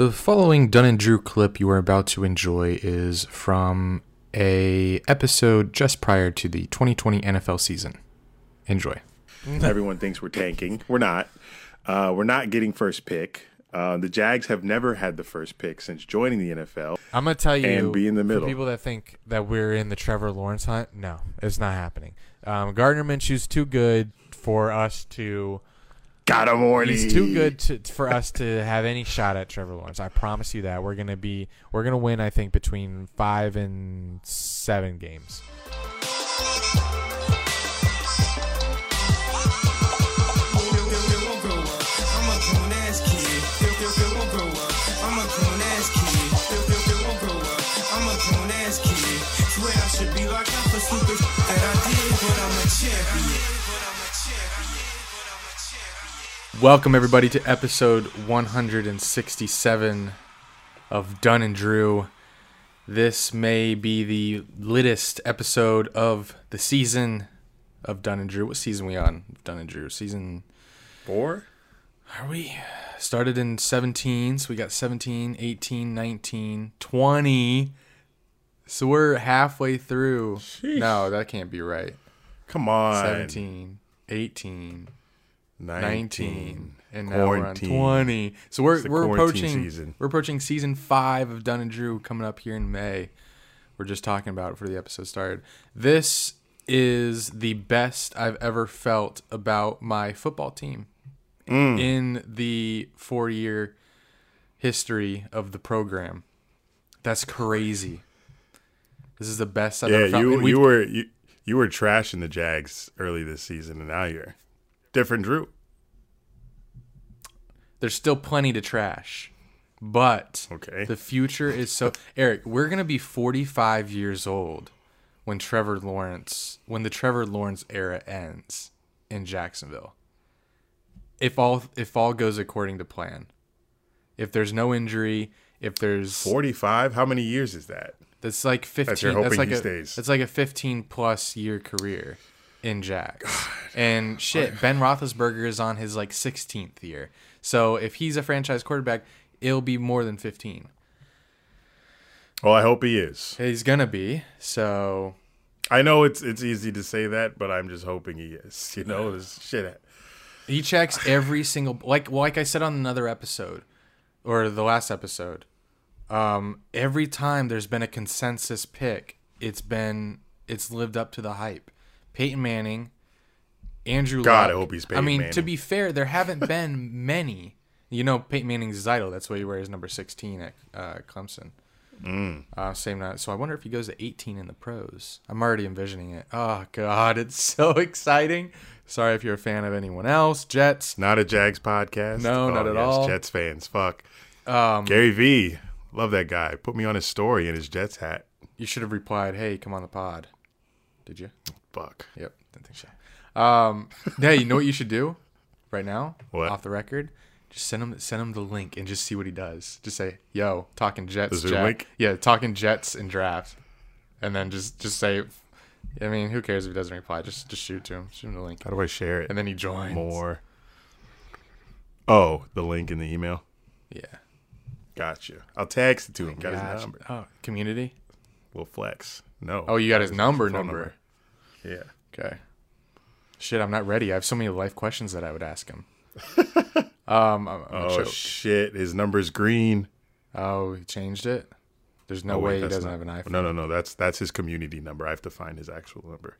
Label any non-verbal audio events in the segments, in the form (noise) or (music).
The following Dunn and Drew clip you are about to enjoy is from a episode just prior to the 2020 NFL season. Enjoy. Everyone thinks we're tanking. We're not. Uh, we're not getting first pick. Uh, the Jags have never had the first pick since joining the NFL. I'm gonna tell you, And be in the middle. For people that think that we're in the Trevor Lawrence hunt, no, it's not happening. Um, Gardner Minshew's too good for us to. He's too good to, for us to have any shot at Trevor Lawrence. I promise you that we're gonna be we're gonna win. I think between five and seven games. Welcome, everybody, to episode 167 of Dunn and Drew. This may be the littest episode of the season of Dunn and Drew. What season we on? Dunn and Drew. Season Four? Are we started in 17, so we got 17, 18, 19, 20. So we're halfway through. Sheesh. No, that can't be right. Come on. 17, 18, 19, and now we're on 20. So we're we're approaching season. we're approaching season 5 of Dunn and Drew coming up here in May. We're just talking about it before the episode started. This is the best I've ever felt about my football team Mm. in the 4-year history of the program. That's crazy. This is the best I've Yeah, ever felt. you you were you, you were trashing the Jags early this season, and now you're different, Drew. there's still plenty to trash. But Okay. the future is so Eric, we're going to be 45 years old when Trevor Lawrence when the Trevor Lawrence era ends in Jacksonville. If all if all goes according to plan. If there's no injury, if there's Forty five. How many years is that? that's like 15 you're hoping that's like a stays. that's like a 15 plus year career in Jags. And shit, Ben Roethlisberger is on his like 16th year. So if he's a franchise quarterback, it'll be more than 15. Well, I hope he is. He's gonna be. So I know it's it's easy to say that, but I'm just hoping he is. (laughs) You know, this shit. he checks every single like like I said on another episode or the last episode. Um, every time there's been a consensus pick, it's been it's lived up to the hype. Peyton Manning, Andrew. God, Luck. I hope he's Peyton. I mean, to be fair, there haven't been (laughs) many. You know, Peyton Manning's his idol. That's why he wears number sixteen at uh, Clemson. Mm. Uh, same night. So I wonder if he goes to 18 in the pros. I'm already envisioning it. Oh God, it's (laughs) so exciting. Sorry if you're a fan of anyone else. Jets. Not a Jags podcast. No, not at yes, all. Jets fans. Fuck. Um, Gary V. Love that guy. Put me on his story in his Jets hat. you should have replied, "Hey, come on the pod." Did you? Fuck. Yep. Didn't think so. Um, yeah, you know what you should do right now, What? off the record. Just send him send him the link and just see what he does. Just say, "Yo, talking Jets." Jet- link? Yeah, talking Jets and draft, and then just just say. I mean, who cares if he doesn't reply? Just just shoot to him. Shoot him the link, How do I share it? and then he joins. More. Oh, the link in the email. Yeah. Gotcha. I'll text it to him. Got Gotcha. his number. Oh, community. We'll flex. No. Oh, you got his number. phone Number. Yeah. Okay. Shit, I'm not ready. I have so many life questions that I would ask him. (laughs) um. I'm, I'm Oh shit. His number's green. Oh, he changed it. There's no Oh, wait, way he doesn't not- have an iPhone. No, no, no. That's that's his community number. I have to find his actual number.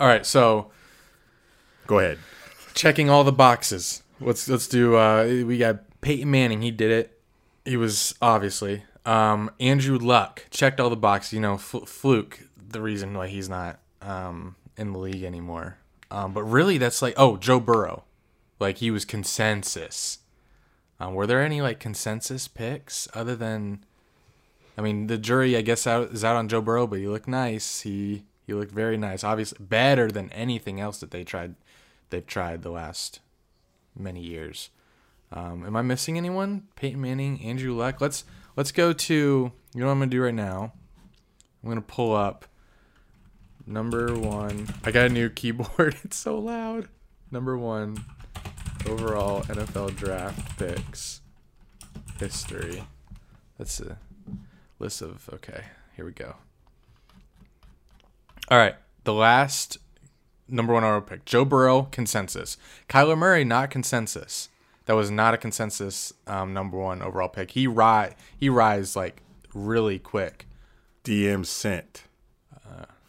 All right, so Go ahead. checking all the boxes. Let's let's do. Uh, we got Peyton Manning. He did it. He was obviously. Um, Andrew Luck checked all the boxes. You know, fl- fluke. The reason why he's not um, in the league anymore. Um, but really, that's like oh Joe Burrow, like he was consensus. Um, were there any like consensus picks other than? I mean, the jury I guess out, is out on Joe Burrow, but he looked nice. He he looked very nice. Obviously, better than anything else that they tried. They've tried the last many years. Um, am I missing anyone? Peyton Manning, Andrew Luck. Let's let's go to. You know what I'm gonna do right now? I'm gonna pull up number one. I got a new keyboard. (laughs) It's so loud. Number one overall NFL draft picks. history. That's a list of okay. Here we go. All right, the last number one overall pick, Joe Burrow, consensus. Kyler Murray, not consensus. That was not a consensus um, number one overall pick. He ri- he rise like really quick. DM sent.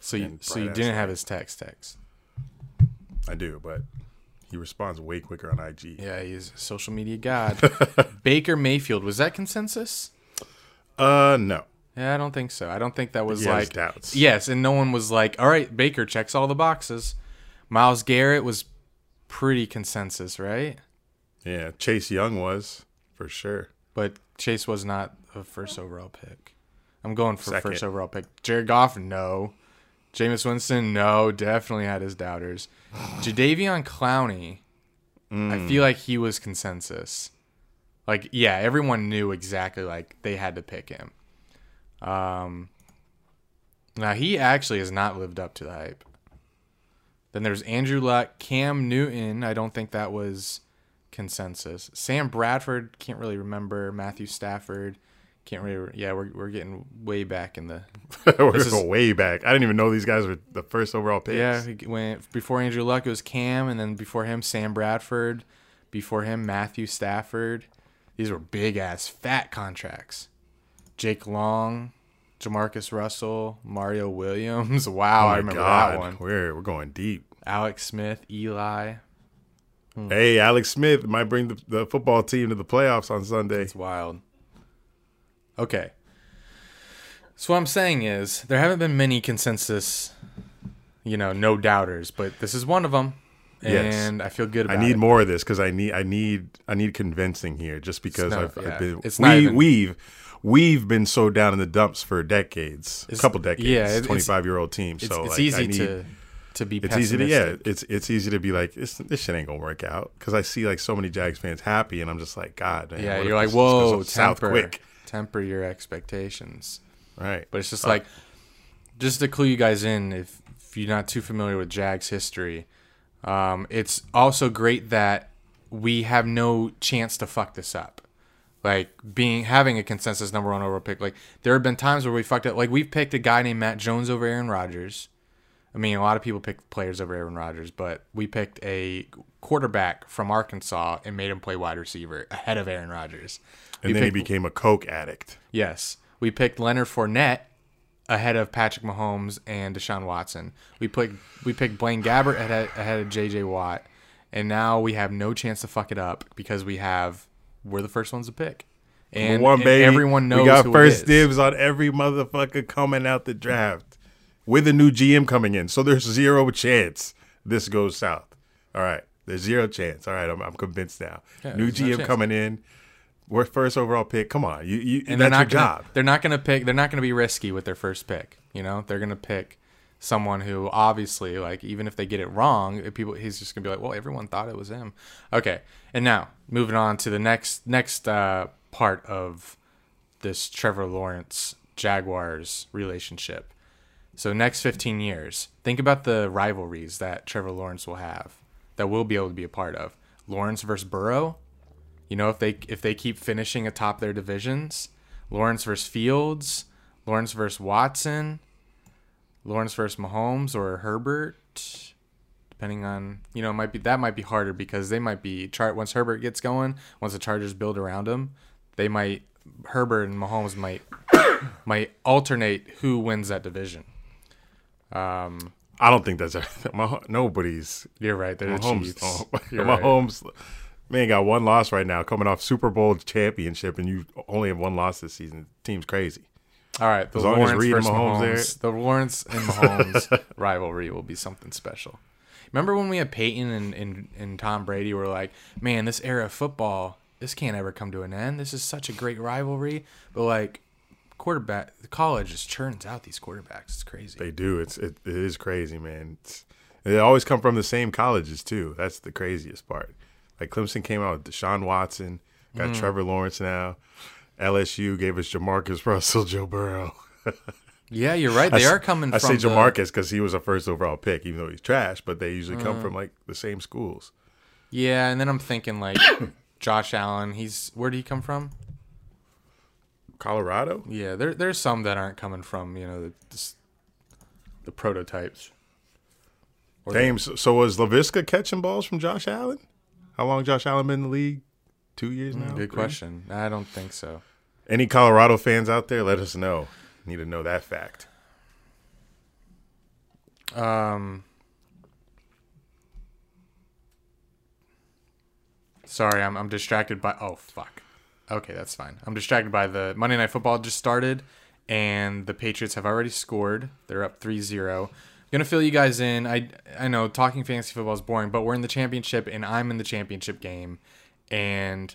So you so you didn't have his text text. I do, but he responds way quicker on IG. Yeah, he's a social media god. (laughs) Baker Mayfield was that consensus? Uh, no. Yeah, I don't think so. I don't think that was He has like doubts. yes, and no one was like, "All right, Baker checks all the boxes." Myles Garrett was pretty consensus, right? Yeah, Chase Young was for sure. But Chase was not a first overall pick. I'm going for Second. first overall pick. Jared Goff, no. Jameis Winston, no. Definitely had his doubters. Jadeveon Clowney, Mm. I feel like he was consensus. Like, yeah, everyone knew exactly like they had to pick him. Um, now he actually has not lived up to the hype. Then there's Andrew Luck, Cam Newton. I don't think that was consensus. Sam Bradford can't really remember. Matthew Stafford can't really. Yeah, we're we're getting way back in the. (laughs) We're is- way back. I didn't even know these guys were the first overall picks. Yeah, he went before Andrew Luck. It was Cam, and then before him Sam Bradford. Before him Matthew Stafford. These were big ass fat contracts. Jake Long, Jamarcus Russell, Mario Williams. (laughs) Wow, Oh I remember God, that one. We're we're going deep. Alex Smith, Eli. Hmm. Hey, Alex Smith might bring the, the football team to the playoffs on Sunday. It's wild. Okay. So what I'm saying is there haven't been many consensus, you know, no doubters, but this is one of them, Yes. and I feel good I need it. more of this because I need I need I need convincing here. Just because I've, yeah. I've been It's we not even- we've we've been so down in the dumps for decades, a couple decades. yeah, it's- twenty five year old team. It's, So it's like, I easy need- to to be It's easy to yeah. It's it's easy to be like this. This shit ain't gonna work out because I see like so many Jags fans happy, and I'm just like, God, man, Yeah, you're like, whoa, south quick, temper your expectations. right? But it's just Uh, like, just to clue you guys in, if, if you're not too familiar with Jags history, um, it's also great that we have no chance to fuck this up. Like being having a consensus number one overall pick. Like there have been times where we fucked up. Like we've picked a guy named Matt Jones over Aaron Rodgers. I mean, a lot of people pick players over Aaron Rodgers, but we picked a quarterback from Arkansas and made him play wide receiver ahead of Aaron Rodgers. And then he became a coke addict. Yes. We picked Leonard Fournette ahead of Patrick Mahomes and Deshaun Watson. We picked we picked Blaine Gabbert ahead, ahead of JJ Watt. And now we have no chance to fuck it up because we have we're the first ones to pick. And, one and baby. everyone knows we got first dibs on every motherfucker coming out the draft with a new GM coming in. So there's zero chance this goes south. All right, there's zero chance. All right, I'm, I'm convinced now. Yeah, new there's no GM coming in. We're first overall pick. Come on, you, you and they're that's your not gonna, job. They're not going to pick. They're not going to be risky with their first pick. You know, they're going to pick someone who obviously, like, even if they get it wrong, people he's just going to be like, well, everyone thought it was him. Okay, and now moving on to the next next uh, part of this Trevor Lawrence Jaguars relationship. So next 15 years, think about the rivalries that Trevor Lawrence will have that we'll be able to be a part of. Lawrence versus Burrow, you know, if they if they keep finishing atop their divisions, Lawrence versus Fields, Lawrence versus Watson, Lawrence versus Mahomes or Herbert, depending on you know, it might be that might be harder because they might be chart once Herbert gets going, once the Chargers build around him, they might Herbert and Mahomes might (coughs) might alternate who wins that division. Um, I don't think that's (laughs) my, nobody's. you're right. They're the Mahomes, Chiefs. oh, You're right. Man, got one loss right now, coming off Super Bowl championship, and you only have one loss this season. Team's crazy. All right, the As Lawrence Reed and versus Mahomes Mahomes, there. the Lawrence and Mahomes (laughs) rivalry will be something special. Remember when we had Peyton and, and, and Tom Brady were like, man, this era of football, this can't ever come to an end. This is such a great rivalry. But like quarterback the college just churns out these quarterbacks. It's crazy. They do. It's it, it is crazy, man. It's, they always come from the same colleges too. That's the craziest part. Like Clemson came out with Deshaun Watson, got Mm. Trevor Lawrence now. LSU gave us Jamarcus (laughs) Russell, Joe Burrow. yeah, you're right. They s- are coming I from say the- Jamarcus because he was a first overall pick, even though he's trash. But they usually Mm. come from like the same schools. Yeah, and then I'm thinking like (coughs) Josh Allen, he's where did he come from? Colorado. Yeah, there there's some that aren't coming from you know the the, the prototypes. Or the- Damn. So, so was Laviska catching balls from Josh Allen? How long Josh Allen been in the league? Two years now. Good Three? question. I don't think so. Any Colorado fans out there? Let us know. Need to know that fact. Um. Sorry, I'm I'm distracted by. Oh fuck. Okay, that's fine. I'm distracted by the Monday Night Football just started, and the Patriots have already scored. They're up 3-0. Gonna fill you guys in. I I know talking fantasy football is boring, but we're in the championship, and I'm in the championship game, and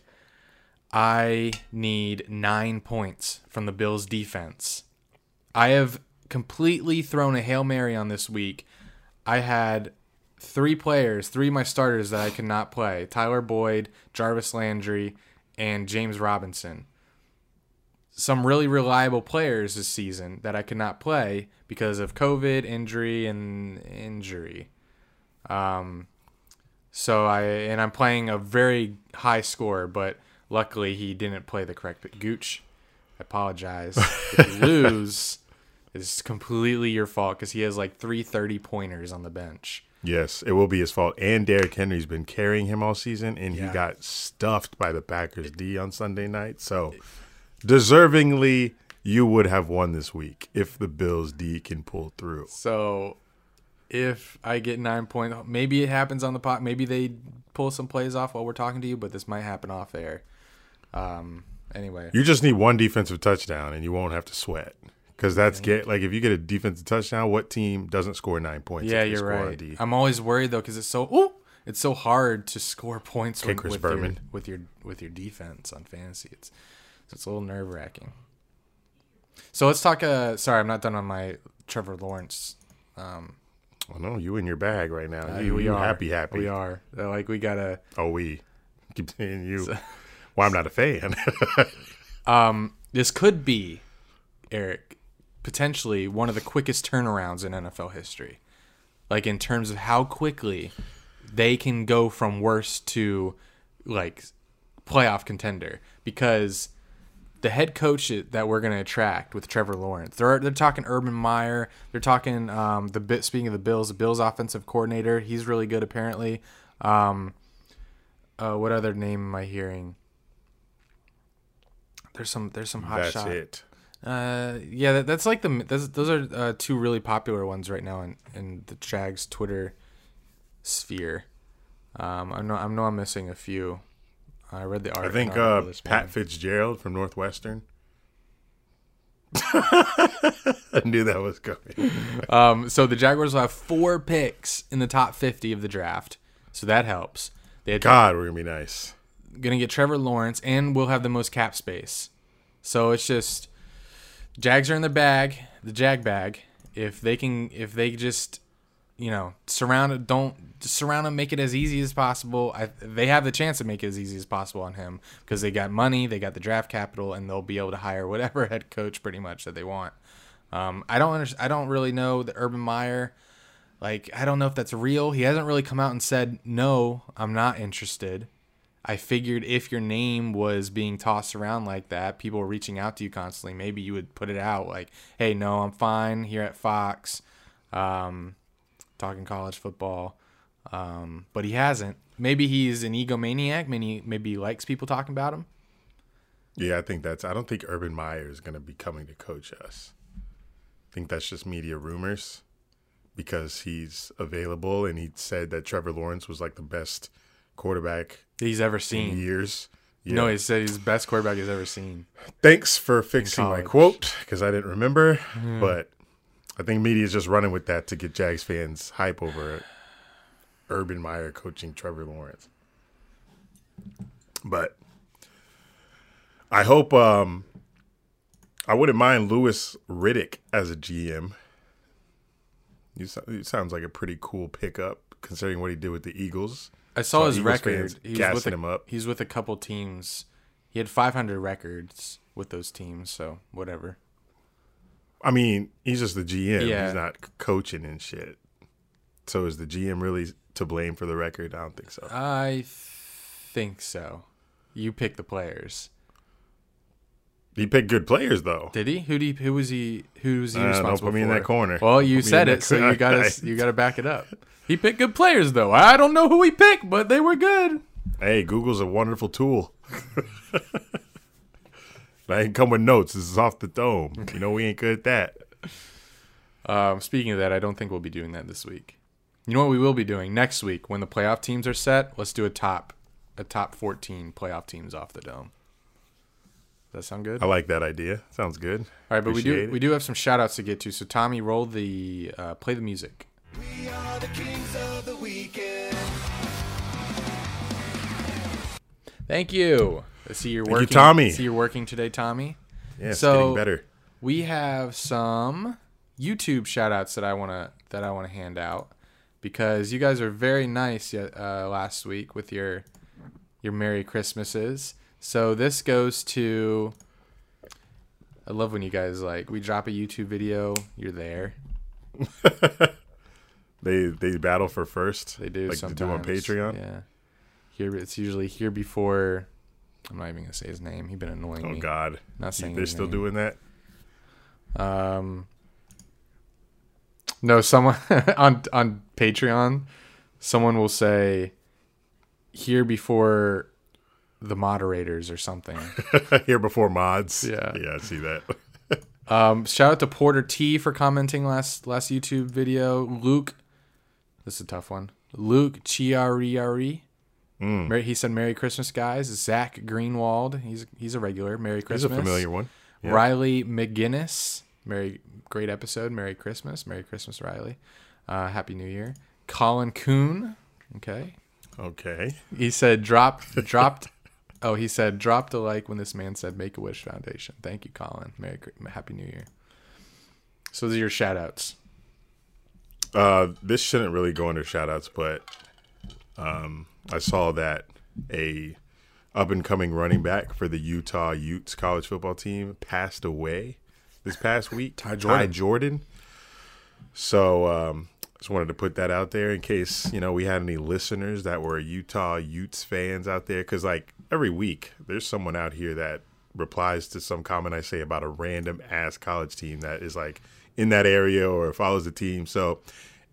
I need nine points from the Bills defense. I have completely thrown a Hail Mary on this week. I had three players, three of my starters that I could not play Tyler Boyd, Jarvis Landry, and James Robinson. Some really reliable players this season that I could not play because of COVID, injury, and injury. Um, so I and I'm playing a very high score, but luckily he didn't play the correct Gooch. I apologize. if you (laughs) lose, it's completely your fault because he has like three thirty pointers on the bench. Yes, it will be his fault. And Derrick Henry's been carrying him all season, and Yeah. he got stuffed by the Packers D on Sunday night. So, deservingly, you would have won this week if the Bills D can pull through. So if I get nine points, maybe it happens on the pot. Maybe they pull some plays off while we're talking to you, but this might happen off air. Um. Anyway, You just need one defensive touchdown, and you won't have to sweat. Because that's get like if you get a defensive touchdown, what team doesn't score nine points? yeah, if you're right. I'm always worried though because it's so ooh, it's so hard to score points with, Chris with your, with your with your defense on fantasy. It's so it's a little nerve wracking. So let's talk. Uh, sorry, I'm not done on my Trevor Lawrence. Um, Oh no, you in your bag right now. uh, you, we you are happy, happy. We are Uh, like we gotta. Oh, we (laughs) keep saying you. well, I'm not a fan. (laughs) Um, this could be, Eric, potentially one of the quickest turnarounds in NFL history. Like in terms of how quickly they can go from worst to like playoff contender because the head coach that we're going to attract with Trevor Lawrence. They're they're talking Urban Meyer. They're talking um, the bit. Speaking of the Bills, the Bills offensive coordinator. He's really good apparently. Um, uh, what other name am I hearing? There's some there's some hot shots. that's shot. it. Uh, yeah, that, that's like the that's, those are uh, two really popular ones right now in, in the Jags Twitter sphere. Um, I know I know I'm missing a few. I read the article. I think uh, Pat Fitzgerald from Northwestern. (laughs) I knew that was coming. Um, so the Jaguars will have four picks in the top 50 of the draft, so that helps. They had God, we're gonna be nice. gonna get Trevor Lawrence, and we'll have the most cap space. So it's just Jags are in the bag, the Jag bag. If they can, if they just, you know, surround it, don't surround him, make it as easy as possible. I, they have the chance to make it as easy as possible on him because they got money, they got the draft capital, and they'll be able to hire (laughs) whatever head coach pretty much that they want. Um, I don't under, I don't really know the Urban Meyer. Like I don't know if that's real. He hasn't really come out and said no, I'm not interested. I figured if your name was being tossed around like that, people were reaching out to you constantly. Maybe you would put it out like, "Hey, no, I'm fine here at Fox, um, talking college football." Um, but he hasn't. Maybe he's an egomaniac. Maybe maybe he likes people talking about him. Yeah, I think that's. I don't think Urban Meyer is gonna be coming to coach us. I think that's just media rumors because he's available and he said that Trevor Lawrence was like the best quarterback He's ever in seen. years. You know, he said he's the best quarterback he's ever seen. Thanks for fixing my quote because I didn't remember. But I think media is just running with that to get Jags fans hype over Urban Meyer coaching Trevor Lawrence. But I hope um, I wouldn't mind Louis Riddick as a GM. You so- it sounds like a pretty cool pickup considering what he did with the Eagles. I saw Saw his Eagles record. He's gassing with a, him up. He's with a couple teams. He had 500 records with those teams, so whatever. I mean, he's just the GM. Yeah. He's not coaching and shit. So is the GM really to blame for the record? I don't think so. I think so. You pick the players. He picked good players though. Did he? Who do who was he? Who was he Uh, don't responsible put me in that corner. Well, you said it, so you (laughs) got to you got to back it up. He picked good players though. I don't know who he picked, but they were good. Hey, Google's a wonderful tool. (laughs) I ain't come with notes. This is off the dome. You know we ain't good at that. (laughs) Um, speaking of that, I don't think we'll be doing that this week. You know what we will be doing next week when the playoff teams are set? Let's do a top a top 14 playoff teams off the dome. Does that sound good? I like that idea. Sounds good. All right, but we do it. we do have some shout outs to get to. So Tommy, roll the uh, play the music. We are the kings of the weekend. Thank you. I see you're Thank you, working. Tommy. See you're working today, Tommy. Yeah, it's So- getting better. We have some YouTube shout outs that I want to that I want to hand out because you guys are very nice uh, last week with your your Merry Christmases. So this goes to I love when you guys like we drop a YouTube video, you're there. (laughs) They they battle for first. They do like sometimes. do on Patreon. Yeah. Here it's usually here before I'm not even gonna say his name. He's been annoying Oh me. God, Not saying they're still name. doing that. Um, no, someone (laughs) on on Patreon, someone will say here before the moderators or something. (laughs) Here before mods. Yeah. yeah, I see that. (laughs) Um, shout out to Porter T for commenting last last YouTube video. Luke, this is a tough one. Luke Chiariari. Merry, he said, "Merry Christmas, guys." Zach Greenwald, he's he's a regular. Merry Christmas. He's a familiar one. Yeah. Riley McGinnis. Merry, great episode. Merry Christmas. Merry Christmas, Riley. Uh, Happy New Year. Colin Coon, Okay. Okay. He said, drop, dropped. (laughs) Oh, he said, dropped a like when this man said Make a Wish Foundation. Thank you, Colin. Merry, Happy New Year. So these are your shout outs. Uh, this shouldn't really go under shout outs, but um, I saw that a up and coming running back for the Utah Utes college football team passed away this past week. Ty Jordan. Jordan. So um, just wanted to put that out there in case you know we had any listeners that were Utah Utes fans out there, because like every week there's someone out here that replies to some comment I say about a random ass college team that is like in that area or follows the team. So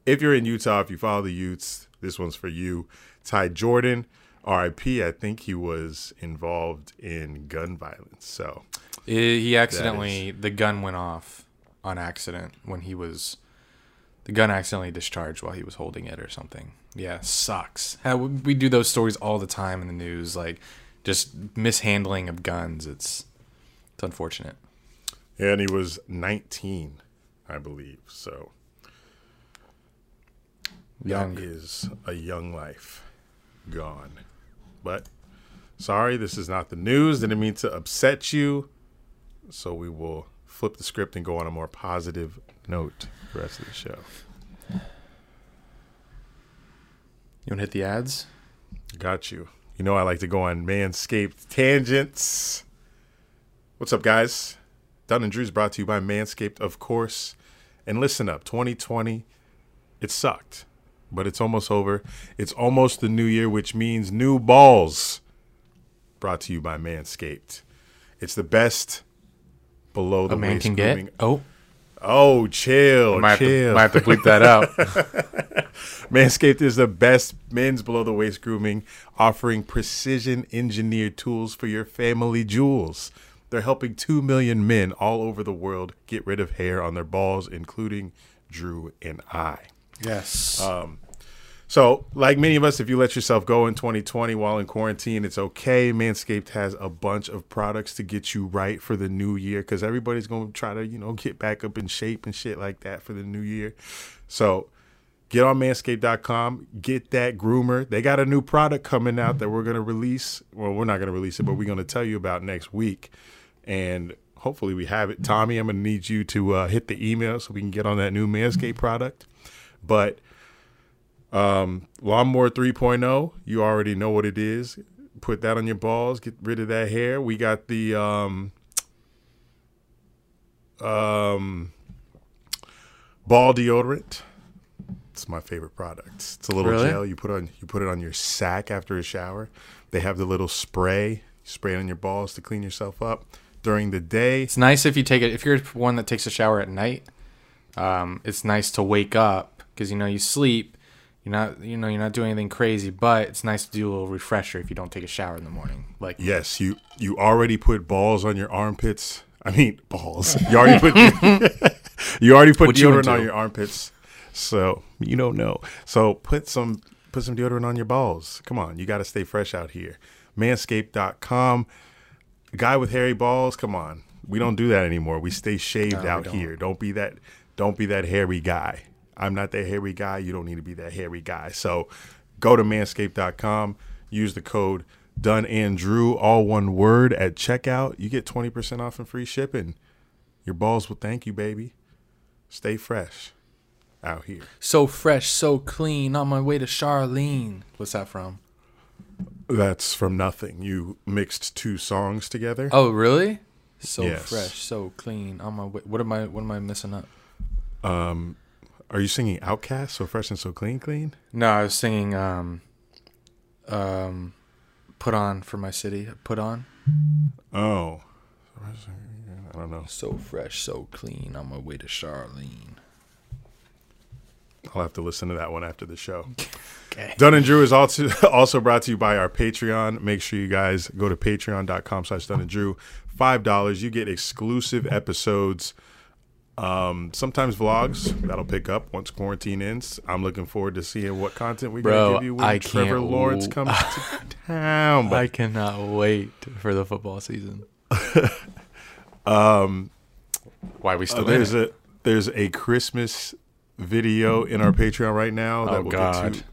if you're in Utah, if you follow the Utes, this one's for you. Ty Jordan, RIP. I think he was involved in gun violence. So He accidentally, the gun went off on accident when he was, the gun accidentally discharged while he was holding it or something. Yeah, sucks. How, we do those stories all the time in the news, like just mishandling of guns. It's, it's unfortunate. and he was 19, I believe. So Young. That is a young life gone. But sorry, this is not the news. Didn't mean to upset you. So we will flip the script and go on a more positive note the rest of the show. You want to hit the ads? Got you. You know I like to go on Manscaped tangents. What's up, guys? Dunn and Drew's brought to you by Manscaped, of course. And listen up, 2020, it sucked, but it's almost over. It's almost the new year, which means new balls. Brought to you by Manscaped. It's the best below the A man waist can get. grooming. Oh, Oh, chill, might have, to, chill. might have to bleep that out. (laughs) Manscaped is the best men's below the waist grooming, offering precision engineered tools for your family jewels. They're helping 2 million men all over the world get rid of hair on their balls, including Drew and I. yes. Um, So, like many of us, if you let yourself go in 2020 while in quarantine, it's okay. Manscaped has a bunch of products to get you right for the new year because everybody's going to try to, you know, get back up in shape and shit like that for the new year. So, get on manscaped.com, get that groomer. They got a new product coming out that we're going to release. Well, we're not going to release it, but we're going to tell you about next week. And hopefully, we have it. Tommy, I'm going to need you to uh, hit the email so we can get on that new Manscaped product. But um, Lawnmower 3.0, you already know what it is. Put that on your balls, get rid of that hair. We got the um, um, ball deodorant. It's my favorite product. It's a little Really? gel you put on you put it on your sack after a shower. They have the little spray. You spray it on your balls to clean yourself up. during the day. It's nice if you take it if you're one that takes a shower at night. Um, it's nice to wake up because you know you sleep. You're not you know you're not doing anything crazy, but it's nice to do a little refresher if you don't take a shower in the morning. Like Yes, you you already put balls on your armpits. I mean balls. (laughs) You already put (laughs) you already put What you deodorant into? on your armpits. So you don't know. So put some put some deodorant on your balls. Come on, you got to stay fresh out here. Manscaped.com. Guy with hairy balls. Come on, we don't do that anymore. We stay shaved No, out don't. here. Don't be that. Don't be that hairy guy. I'm not that hairy guy. You don't need to be that hairy guy. So go to manscaped.com. Use the code Dunn and Drew, all one word at checkout. You get 20% off and free shipping. Your balls will thank you, baby. Stay fresh out here. so fresh, so clean. On my way to Charlene. What's that from? That's from nothing. You mixed two songs together. Oh, really? So Yes. fresh, so clean. On my way. What am I? What am I missing up? Um, Are you singing OutKast, So Fresh and So Clean Clean? No, I was singing. Um, um, put on for my city. Put on. Oh. I don't know. So fresh, so clean. On my way to Charlene. I'll have to listen to that one after the show. (laughs) Okay. Dunn and Drew is also (laughs) also brought to you by our Patreon. Make sure you guys go to patreon.com slash Dunn and Drew. Five dollars. You get exclusive episodes. Um, sometimes vlogs that'll pick up once quarantine ends. I'm looking forward to seeing what content we're Bro, gonna give you when I Trevor Lawrence comes to (laughs) town. But I cannot wait for the football season. (laughs) um, why we Uh, still there's in a there's a Christmas video in our Patreon right now that Oh, we'll God. get to.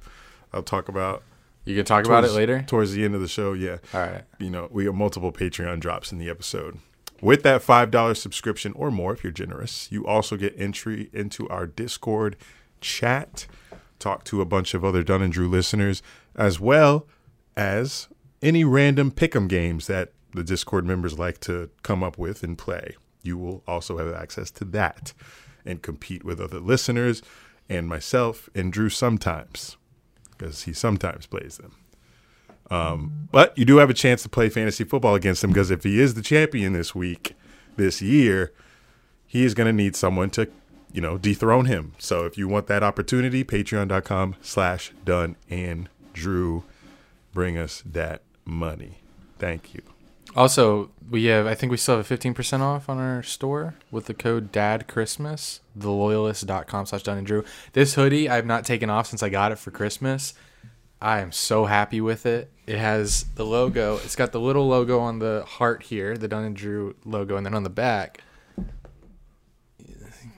I'll talk about You can talk about it later. towards the end of the show. Yeah, All right. you know we have multiple Patreon drops in the episode. With that five dollar subscription or more, if you're generous, you also get entry into our Discord chat. Talk to a bunch of other Dunn and Drew listeners, as well as any random pick'em games that the Discord members like to come up with and play. You will also have access to that and compete with other listeners and myself and Drew sometimes because he sometimes plays them. Um, but you do have a chance to play fantasy football against him because if he is the champion this week, this year, he is going to need someone to, you know, dethrone him. So if you want that opportunity, patreon.com slash Dunn and Drew, bring us that money. Thank you. Also, we have. I think we still have a fifteen percent off on our store with the code Dad Christmas. TheLoyalist.com slash Dunn and Drew. This hoodie I've not taken off since I got it for Christmas. I am so happy with it. It has the logo. It's got the little logo on the heart here, the Dunn and Drew logo, and then on the back,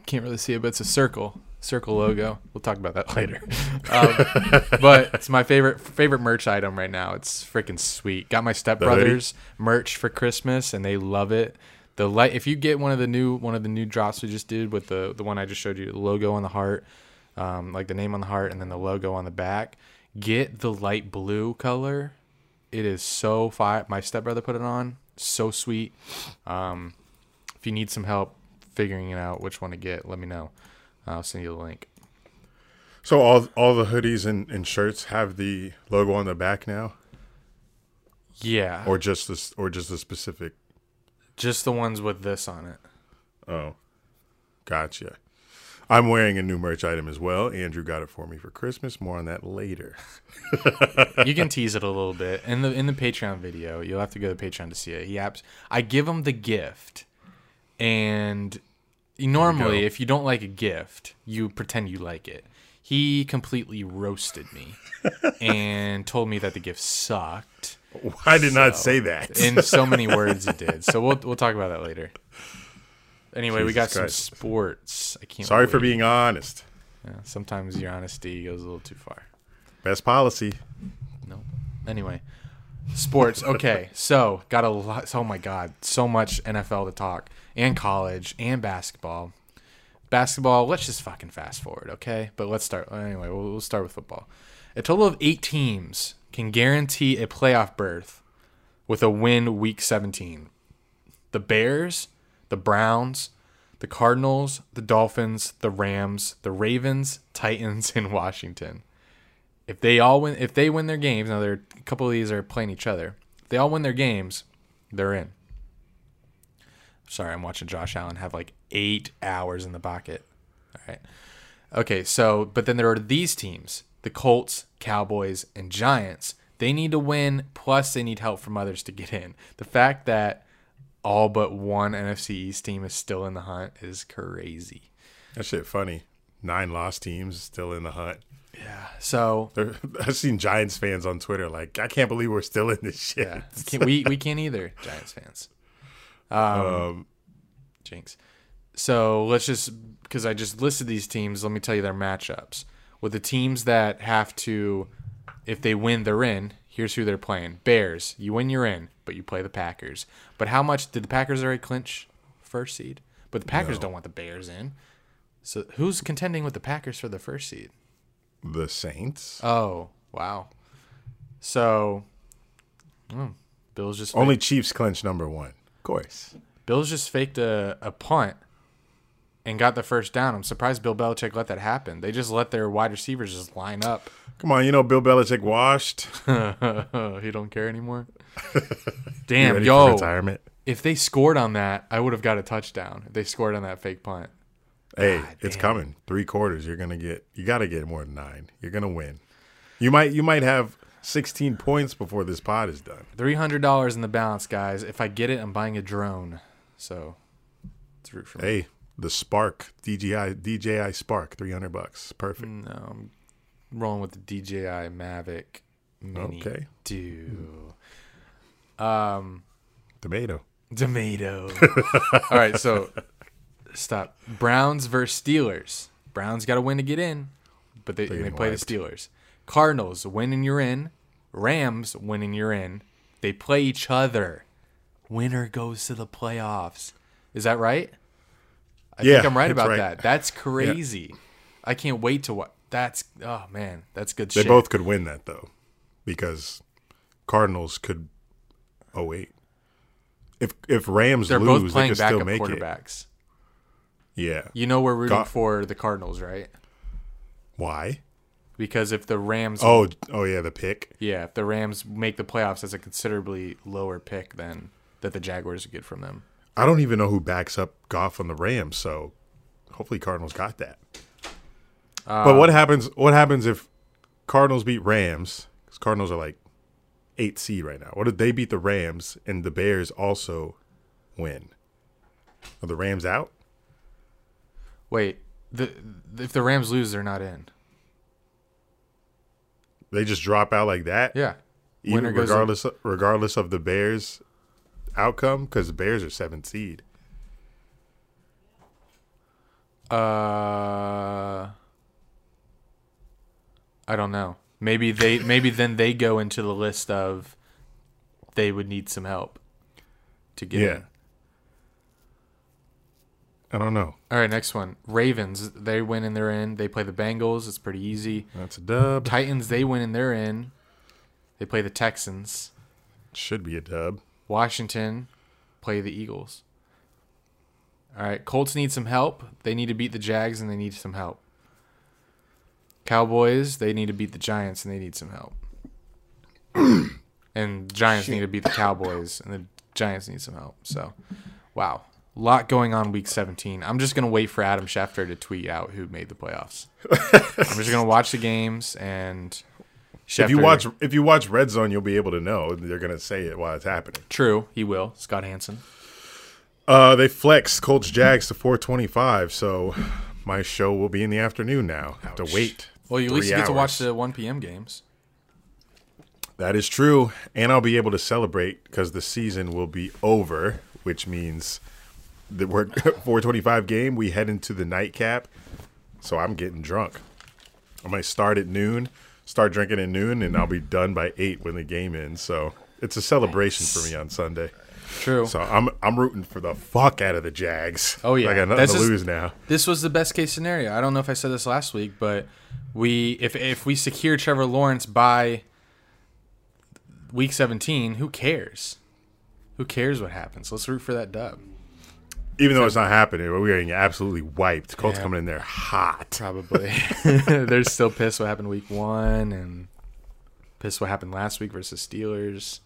can't really see it, but it's a circle, circle logo. We'll talk about that (laughs) later. Um, but it's my favorite favorite merch item right now. It's freaking sweet. Got my stepbrothers merch for Christmas, and they love it. The light. If you get one of the new one of the new drops we just did with the the one I just showed you, the logo on the heart, um, like the name on the heart, and then the logo on the back. Get the light blue color. It is so fire. My stepbrother put it on. So sweet. Um, if you need some help figuring it out which one to get, let me know. I'll send you the link. So all all the hoodies and, and shirts have the logo on the back now, Yeah, or just this, or just the specific. just the ones with this on it. Oh, gotcha. I'm wearing a new merch item as well. Andrew got it for me for Christmas. More on that later. (laughs) you can tease it a little bit in the in the Patreon video. You'll have to go to Patreon to see it. He apps. I give him the gift, and normally, if you don't like a gift, you pretend you like it. He completely roasted me (laughs) and told me that the gift sucked. I did not say that. in so many words it (laughs) did. So we'll we'll talk about that later. Anyway, we got Jesus some sports. I can't. Sorry for being honest. Yeah, sometimes your honesty goes a little too far. Best policy. No. Anyway, sports. Okay, (laughs) so got a lot. Oh my god, so much NFL to talk, and college, and basketball. Basketball. Let's just fucking fast forward, okay? But let's start. Anyway, we'll, we'll start with football. A total of eight teams can guarantee a playoff berth with a win week 17. The Bears, the Browns, the Cardinals, the Dolphins, the Rams, the Ravens, Titans, and Washington if they all win if they win their games now there a couple of these are playing each other if they all win their games they're in Sorry, I'm watching Josh Allen have like eight hours in the pocket. All right. Okay, so but then there are these teams: the Colts, Cowboys, and Giants. They need to win, plus they need help from others to get in. The fact that all but one NFC East team is still in the hunt is crazy. That shit funny. Nine lost teams still in the hunt. Yeah. So There- (laughs) I've seen Giants fans on Twitter like, I can't believe we're still in this shit. yeah, can't, we we can't either, Giants fans. Um, Jinx. So let's just because I just listed these teams. Let me tell you their matchups with the teams that have to, if they win, they're in. Here's who they're playing: Bears. You win, you're in, but you play the Packers. But how much did the Packers already clinch first seed? But the Packers don't want the Bears in. So who's contending with the Packers for the first seed? the Saints. Oh wow. So, hmm, Bills just Only Chiefs clinch number one. Of course. Bills just faked a, a punt and got the first down. I'm surprised Bill Belichick let that happen. They just let their wide receivers just line up. Come on, you know Bill Belichick washed. (laughs) (laughs) he don't care anymore. (laughs) Damn, ready for yo, retirement. if they scored on that, I would have got a touchdown. If they scored on that fake punt. Hey, God it's damn. coming. Three quarters. You're gonna get. You got to get more than nine. You're gonna win. You might. You might have 16 points before this pod is done. Three hundred dollars in the balance, guys. If I get it, I'm buying a drone. So it's root for me. Hey, the Spark DJI DJI Spark, 300 bucks. Perfect. No, I'm rolling with the DJI Mavic Mini. Okay. Dude. Um. Tomato. Tomato. (laughs) All right, so stop. Browns versus Steelers. Browns got to win to get in, but they, they play wiped. the Steelers. Cardinals win and you're in. Rams win and you're in. They play each other. Winner goes to the playoffs. Is that right? I Yeah, think I'm right about right. that. That's (laughs) crazy. Yeah. I can't wait to what. That's oh man, that's good They shit. both could win that though, because Cardinals could. Oh wait. If if Rams They're lose, both they playing could still backup make it. quarterbacks. Yeah. You know we're rooting Go- for the Cardinals, right? Why? Because if the Rams Oh, oh yeah, the pick. Yeah, if the Rams make the playoffs, that's a considerably lower pick than that the Jaguars get from them. I don't even know who backs up Goff on the Rams, so hopefully Cardinals got that. But what happens? What happens if Cardinals beat Rams? Because Cardinals are like eight seed right now. What if they beat the Rams and the Bears also win? Are the Rams out? Wait, the if the Rams lose, they're not in. They just drop out like that? Yeah, Even Winner goes in. regardless regardless of the Bears outcome, because the Bears are seventh seed. uh, I don't know. Maybe they maybe then they go into the list of they would need some help to get Yeah. in. I don't know. All right, next one. Ravens, they win and they're in. They play the Bengals. It's pretty easy. That's a dub. Titans, they win and they're in. They play the Texans. Should be a dub. Washington play the Eagles. All right, Colts need some help. They need to beat the Jags and they need some help. Cowboys, they need to beat the Giants and they need some help. and Giants need to beat the Cowboys and the Giants need some help. So, wow. A lot going on week 17. I'm just going to wait for Adam Schefter to tweet out who made the playoffs. I'm just going to watch the games and Schefter, If you watch if you watch Red Zone, you'll be able to know. They're gonna say it while it's happening. True, he will. Scott Hanson. Uh, they flex Colts Jags to 425, so my show will be in the afternoon now. Have to wait. Well, you at least three get to watch the 1 p.m. games. That is true, and I'll be able to celebrate because the season will be over, which means the we're (laughs) 425 game. We head into the nightcap, so I'm getting drunk. I might start at noon, start drinking at noon, and I'll be done by eight when the game ends. So it's a celebration for me on Sunday. True. So I'm I'm rooting for the fuck out of the Jags. Oh, yeah. I got nothing That's to just- lose now. this was the best case scenario. I don't know if I said this last week, but we if if we secure Trevor Lawrence by week 17, who cares? Who cares what happens? Let's root for that dub. Even though it's not happening, we're getting absolutely wiped. Colts Yeah. coming in there hot. Probably. (laughs) (laughs) They're still pissed what happened week 1 and pissed what happened last week versus Steelers.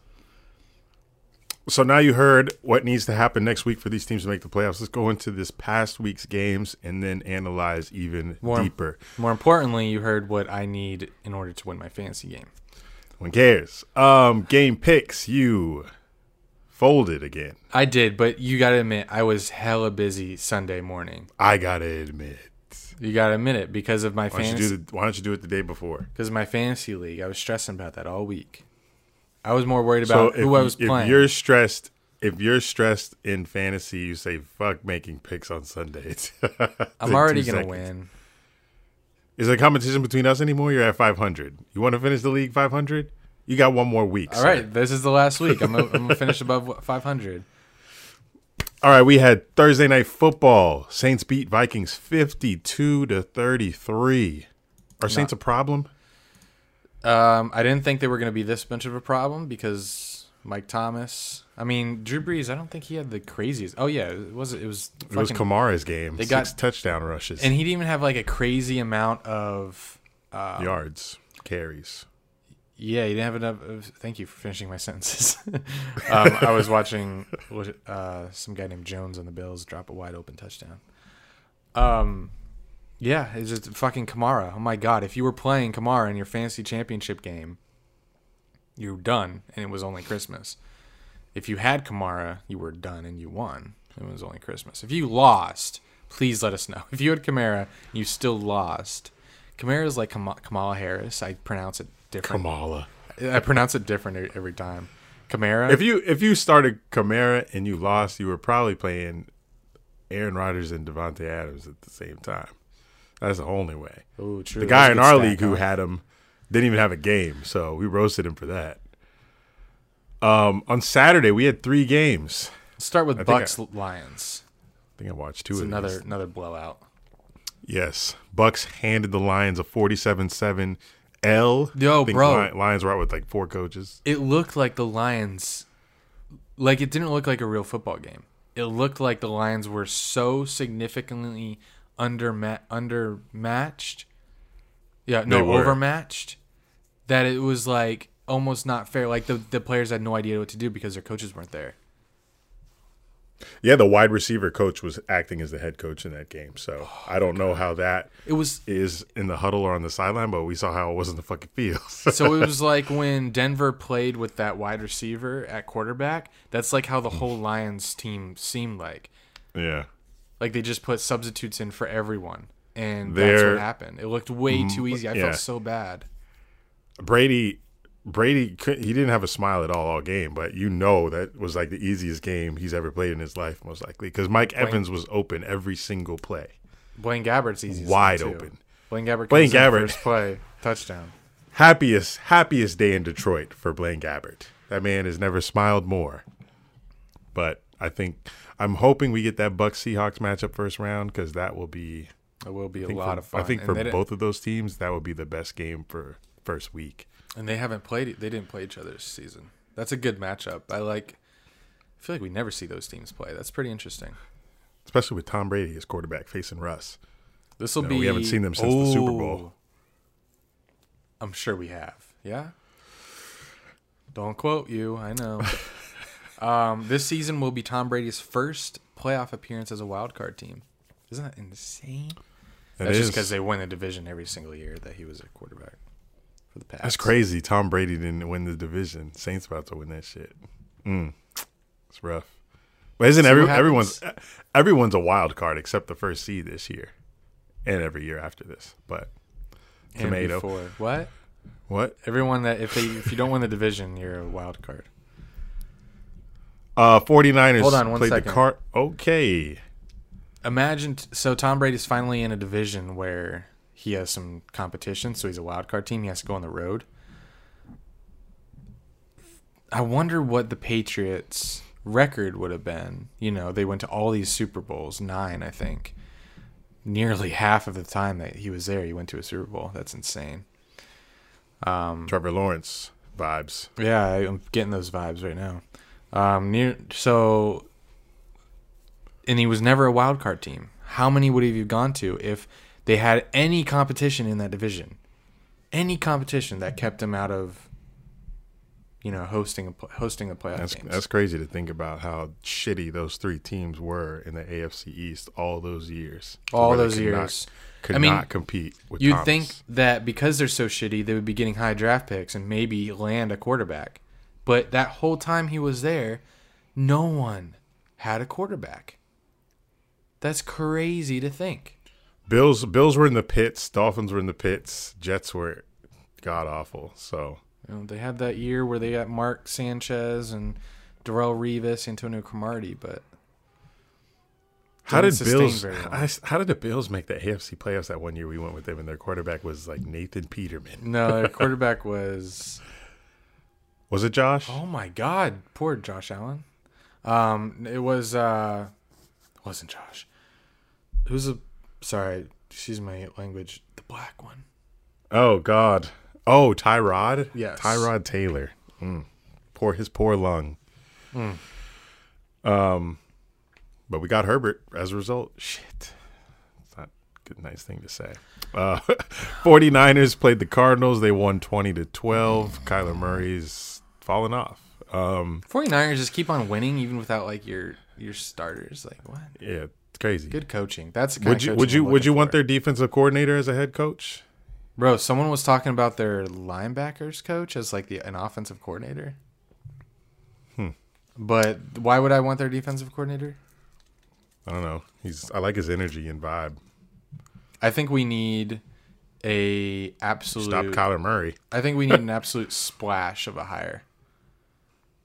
So now you heard what needs to happen next week for these teams to make the playoffs. Let's go into this past week's games and then analyze even More- deeper. More importantly, you heard what I need in order to win my fantasy game. One cares. Um, game picks. You folded again. I did, but you gotta admit, I was hella busy Sunday morning. I gotta admit. You gotta admit it because of my Why don't you fantasy. do the, Why don't you do it the day before? Because of my fantasy league, I was stressing about that all week. I was more worried So about if, who I was playing. if you're stressed, if you're stressed in fantasy, you say "fuck" making picks on Sundays. (laughs) I'm already gonna seconds. win. Is there a competition between us anymore? You're at 500. You want to finish the league 500? You got one more week. All sir. right, this is the last week. I'm gonna, finish (laughs) above 500. All right, we had Thursday night football. Saints beat Vikings 52 to 33. Are Saints a problem? Um, I didn't think they were gonna be this much of a problem because Mike Thomas. I mean, Drew Brees. I don't think he had the craziest. Oh yeah, it was it was It was Kamara's game. They Six got- touchdown rushes, and he didn't even have like a crazy amount of. Uh, yards, carries. Yeah, he didn't have enough. Of, thank you for finishing my sentences. (laughs) um, I was watching what, uh, some guy named Jones on the Bills drop a wide open touchdown. Um, yeah, it's just fucking Kamara. Oh my god, if you were playing Kamara in your fantasy championship game, you were done, and it was only Christmas. If you had Kamara, you were done and you won. It was only Christmas. If you lost, please let us know. (laughs) If you had Kamara, you still lost. Kamara is like Kam- Kamala Harris. I pronounce it different. Kamala. I pronounce it different every time. Kamara. If you if you started Kamara and you lost, you were probably playing Aaron Rodgers and Davante Adams at the same time. That's the only way. Ooh, true. The guy in our league who had him didn't even have a game, so we roasted him for that. Um, on Saturday we had three games. Let's start with I Bucks Lions. I think I watched two It's of another these. another blowout. Yes, Bucks handed the Lions a forty-seven-seven L. Yo, I bro. Lions were out with like four coaches. It looked like the Lions like it didn't look like a real football game. It looked like the Lions were so significantly under undermatched. Yeah, no, They were. overmatched that it was like almost not fair. Like the the players had no idea what to do because their coaches weren't there. Yeah, the wide receiver coach was acting as the head coach in that game, so (sighs) Oh, I don't know how that It was is in the huddle or on the sideline, but we saw how it was in the fucking field. so it was (laughs) like when Denver played with that wide receiver at quarterback. That's like how the mm. whole Lions team seemed like. yeah, Like they just put substitutes in for everyone, and that's They're- what happened. It looked way too easy. I yeah. felt so bad. Brady. Brady, he didn't have a smile at all all game, but you know that was like the easiest game he's ever played in his life, most likely, because Mike Evans was open every single play, Blaine Gabbert's easy, wide open. Blaine Gabbert, Blaine Gabbert. first play touchdown. Happiest, happiest day in Detroit for Blaine Gabbert. That man has never smiled more. But I think I'm hoping we get that Bucks Seahawks matchup first round because that will be It will be a lot for, of fun. I think And for both of those teams, that would be the best game for first week. and they haven't played. They didn't play each other this season. That's a good matchup. I like. I feel like we never see those teams play. That's pretty interesting. Especially with Tom Brady as quarterback facing Russ. This will No, be. we haven't seen them since the Super Bowl. Oh. I'm sure we have. Yeah. Don't quote you. I know. (laughs) um, this season will be Tom Brady's first playoff appearance as a wild card team. Isn't that insane? That That's just because they win the division every single year that he was a quarterback for the past. That's crazy. Tom Brady didn't win the division. Saints about to win that shit. Mm. It's rough. But isn't every, everyone's everyone's a wild card except the first seed this year, and every year after this. But And tomato. before. What? what? Everyone that if they if you don't win the division, you're a wild card. Uh, 49ers Hold on one played second. the card. Okay. Imagine t- so Tom Brady's finally in a division where he has some competition, so he's a wild card team. He has to go on the road. I wonder what the Patriots' record would have been. You know, they went to all these Super Bowls, nine, I think. Nearly half of the time that he was there, he went to a Super Bowl. That's insane. Um, Trevor Lawrence vibes. yeah, I'm getting those vibes right now. Um, near so, and he was never a wild card team. How many would have you gone to if they had any competition in that division? Any competition that kept him out of, you know, hosting a hosting the playoff That's games. that's crazy to think about how shitty those three teams were in the AFC East all those years. All those could not- years. could I mean, not compete with. You'd Thomas. think that because they're so shitty, they would be getting high draft picks and maybe land a quarterback. But that whole time he was there, no one had a quarterback. That's crazy to think. Bills Bills were in the pits, Dolphins were in the pits, Jets were god awful. So You know, they had that year where they got Mark Sanchez and Darrelle Revis, Antonio Cromartie, but how did Bills? I- how did the Bills make the AFC playoffs that one year we went with them and their quarterback was like Nathan Peterman? no, their (laughs) quarterback was Was it Josh? oh my god, poor Josh Allen. Um, it was uh, wasn't Josh. Who's a sorry, excuse my language. The black one. Oh God. Oh Tyrod. Yes. Tyrod Taylor. Mm. Poor his poor lung. Hmm. Um, but we got Herbert as a result. Shit. It's not a good nice thing to say. Uh (laughs) 49ers played the Cardinals. They won 20 to 12. Kyler Murray's fallen off. Um 49ers just keep on winning even without like your your starters. Like what? yeah, it's crazy. Good coaching. That's Would you would you would you looking want for. their defensive coordinator as a head coach? Bro, someone was talking about their linebackers coach as like the an offensive coordinator. Hmm. But why would I want their defensive coordinator? I don't know. He's I like his energy and vibe. I think we need a absolute Stop Kyler Murray. I think we need an (laughs) absolute splash of a hire.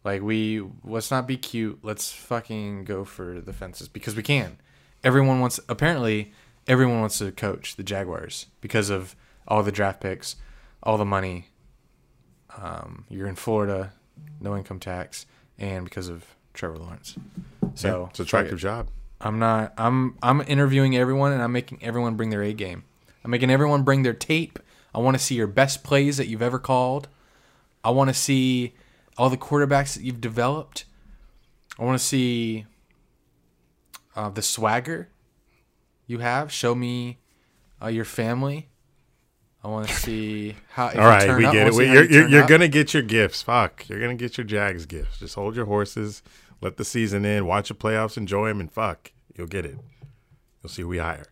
Like we let's not be cute. Let's fucking go for the fences because we can. Everyone wants apparently everyone wants to coach the Jaguars because of all the draft picks, all the money. Um, you're in Florida, no income tax, and because of Trevor Lawrence. So Yeah, it's an attractive job. I'm not. I'm. I'm interviewing everyone, and I'm making everyone bring their A game. I'm making everyone bring their tape. I want to see your best plays that you've ever called. I want to see all the quarterbacks that you've developed. I want to see uh, the swagger you have. Show me uh, your family. I want to (laughs) see how. All we up, get it. We, you're you you're, you're up. gonna get your gifts. Fuck, you're gonna get your Jags gifts. Just hold your horses, let the season in, watch the playoffs, enjoy them, and fuck, you'll get it. You'll see who we hire.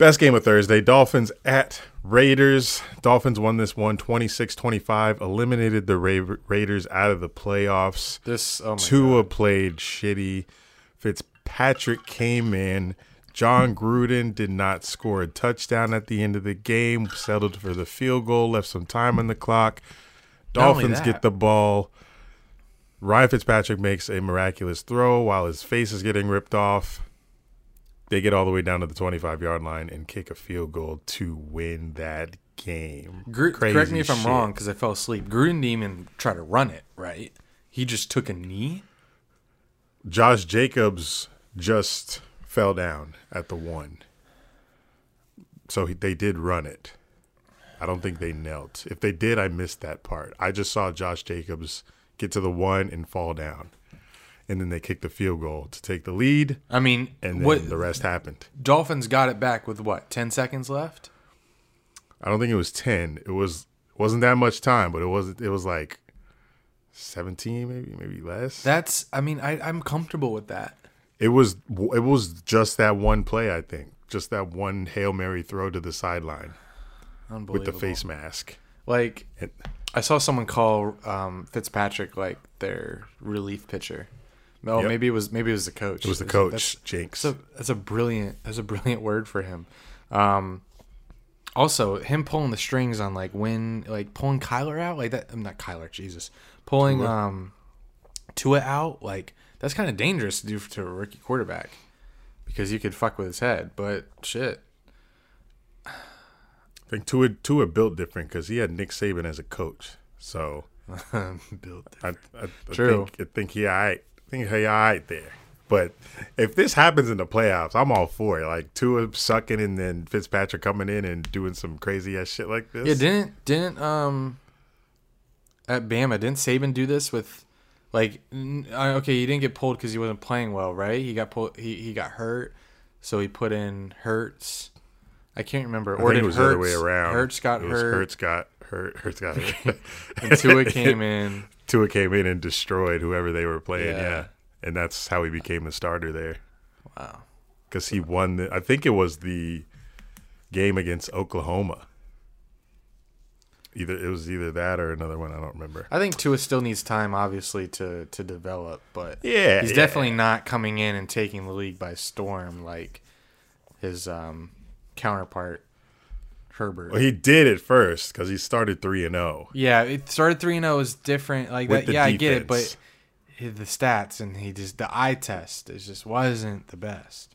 Best game of Thursday Dolphins at Raiders. Dolphins won this one 26 25, eliminated the Ra- Raiders out of the playoffs. This. Oh my Tua played shitty. Fitzpatrick came in. Jon Gruden did not score a touchdown at the end of the game, settled for the field goal, left some time on the clock. Dolphins get the ball. Ryan Fitzpatrick makes a miraculous throw while his face is getting ripped off. They get all the way down to the 25 yard line and kick a field goal to win that game. Gru- correct me if I'm shit. wrong because I fell asleep. Gruden didn't even try to run it, right? He just took a knee. Josh Jacobs just fell down at the one. So he, they did run it. I don't think they knelt. If they did, I missed that part. I just saw Josh Jacobs get to the one and fall down. And then they kicked the field goal to take the lead, I mean, and then what the rest happened. Dolphins got it back with what? Ten seconds left. I don't think it was 10. It was wasn't that much time, but it was it was like 17 maybe, maybe less. That's. I mean, I, I'm comfortable with that. It was it was just that one play, I think. Just that one Hail Mary throw to the sideline with the face mask. Like, It, I saw someone call um, Fitzpatrick like their relief pitcher. No, Yep. maybe it was maybe it was the coach. it was the coach, That's, Jinx. that's a that's a brilliant that's a brilliant word for him. Um, also, him pulling the strings on like when like pulling Kyler out like that. I'm not Kyler, Jesus, pulling Tua. um Tua out like that's kind of dangerous to do to a rookie quarterback because you could fuck with his head. But shit, I think Tua, Tua built different because he had Nick Saban as a coach. So (laughs) built. I, I, I True. think I think he. I think he all right there. But if this happens in the playoffs, I'm all for it. Like Tua sucking and then Fitzpatrick coming in and doing some crazy ass shit like this. Yeah, didn't didn't um at Bama didn't Saban do this with like n- I- okay he didn't get pulled because he wasn't playing well right he got pulled he, he got hurt so he put in Hurts I can't remember. I or think it was Hurts, the other way around. Hurts got hurt. Hurts got hurt. Hurts got hurt. And Tua came (laughs) in. Tua came in and destroyed whoever they were playing. Yeah. Yeah, and that's how he became the starter there. Wow. because he won. The, I think it was the game against Oklahoma. Either it was either that or another one. I don't remember. I think Tua still needs time, obviously, to to develop, but Yeah, he's yeah. definitely not coming in and taking the league by storm like his um, counterpart Herbert. Well, he did it first because he started three and oh. zero. yeah, it started three and zero is different. Like With that. Yeah, I get it, but the stats and he just the eye test is just wasn't the best.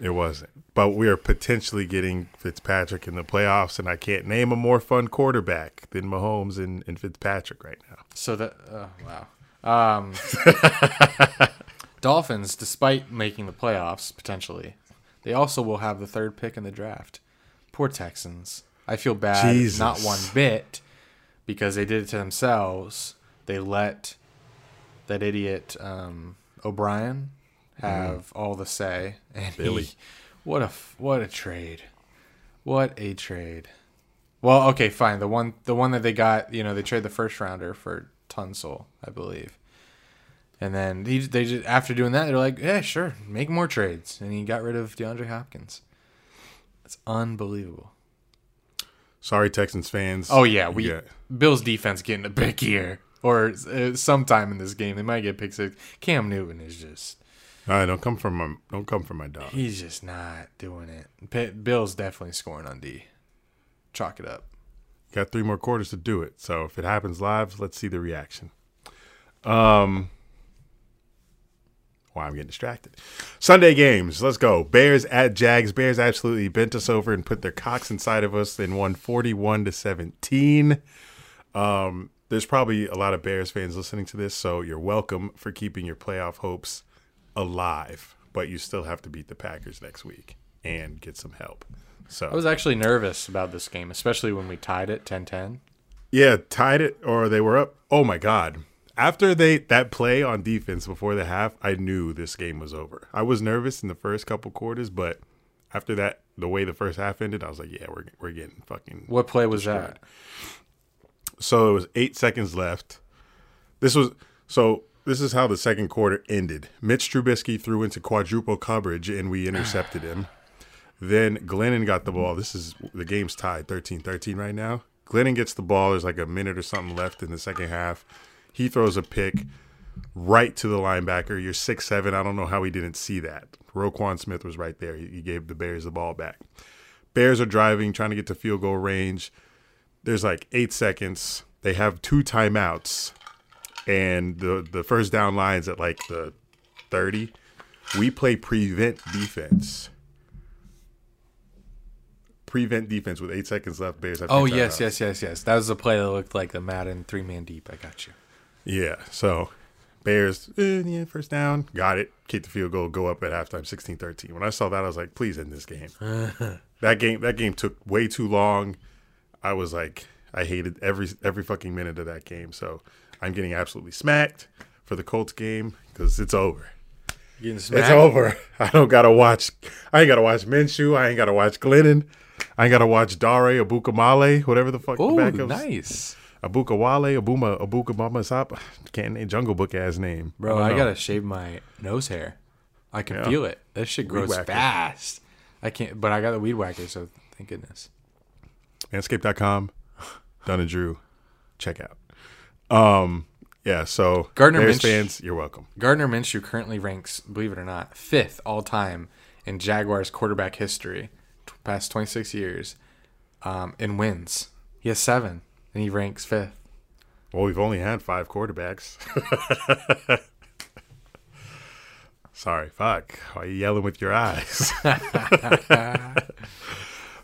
It wasn't, but we are potentially getting Fitzpatrick in the playoffs, and I can't name a more fun quarterback than Mahomes and, and Fitzpatrick right now. So that oh, wow. Um, (laughs) Dolphins, despite making the playoffs potentially, they also will have the third pick in the draft. Poor Texans. I feel bad, Jesus. not one bit, because they did it to themselves. They let that idiot um, O'Brien have all the say, (laughs) and. Billy. he, what a what a trade, what a trade. Well, okay, fine. The one the one that they got, you know, they trade the first rounder for Tunsil, I believe. And then he, they just after doing that, they're like, yeah, sure, make more trades, and he got rid of DeAndre Hopkins. It's unbelievable. Sorry, Texans fans. Oh yeah, we got- Bills defense getting a pick here or uh, sometime in this game they might get pick six. Cam Newton is just All right, don't come from my don't come from my dog. he's just not doing it. P- Bills definitely scoring on D. Chalk it up. Got three more quarters to do it. So if it happens live, let's see the reaction. Um, why I'm getting distracted. Sunday games. Let's go. Bears at Jags. Bears absolutely bent us over and put their cocks inside of us and won 41 to 17. Um, there's probably a lot of Bears fans listening to this, so you're welcome for keeping your playoff hopes alive. But you still have to beat the Packers next week and get some help. So I was actually nervous about this game, especially when we tied it 10-10. Yeah, tied it or they were up. Oh my god. After they that play on defense before the half, I knew this game was over. I was nervous in the first couple quarters, but after that the way the first half ended, I was like, yeah, we're we're getting fucking What play was that? So it was 8 seconds left. This was so this is how the second quarter ended. Mitch Trubisky threw into quadruple coverage and we intercepted him. Then Glennon got the ball. This is the game's tied 13-13 right now. Glennon gets the ball. There's like a minute or something left in the second half. He throws a pick right to the linebacker. You're six seven. I don't know how he didn't see that. Roquan Smith was right there. He, gave the Bears the ball back. Bears are driving, trying to get to field goal range. There's like eight seconds. They have two timeouts, and the the first down line's at like the thirty. We play prevent defense. Prevent defense with eight seconds left. Bears have. Oh yes, yes, yes, yes. That was a play that looked like the Madden three man deep. I got you. Yeah. So Bears, eh, yeah, first down, got it. Kick the field goal, go up at halftime, 16-13. When I saw that, I was like, please end this game. (laughs) that game, that game took way too long. I was like, I hated every every fucking minute of that game. So I'm getting absolutely smacked for the Colts game because it's over. Getting smacked It's over. I don't gotta watch. I ain't gotta watch Minshew. I ain't gotta watch Glennon. I ain't gotta watch Dare Abukamale, whatever the fuck Oh, backups. Nice, Abukawale, Abuma, Abukamama Sop. Can't name Jungle Book ass name. bro. don't I gotta shave my nose hair. I can Yeah. feel it. That shit grows fast. I can't, but I got the weed whacker, so thank goodness. Manscaped.com, Dunn and Drew, check out. Um, yeah. So Gardner Bears fans, you're welcome. Gardner Minshew currently ranks, believe it or not, fifth all time in Jaguars quarterback history, t- past 26 years, um, in wins. He has seven, and he ranks fifth. Well, we've only had five quarterbacks. (laughs) Sorry, fuck. Why are you yelling with your eyes? (laughs)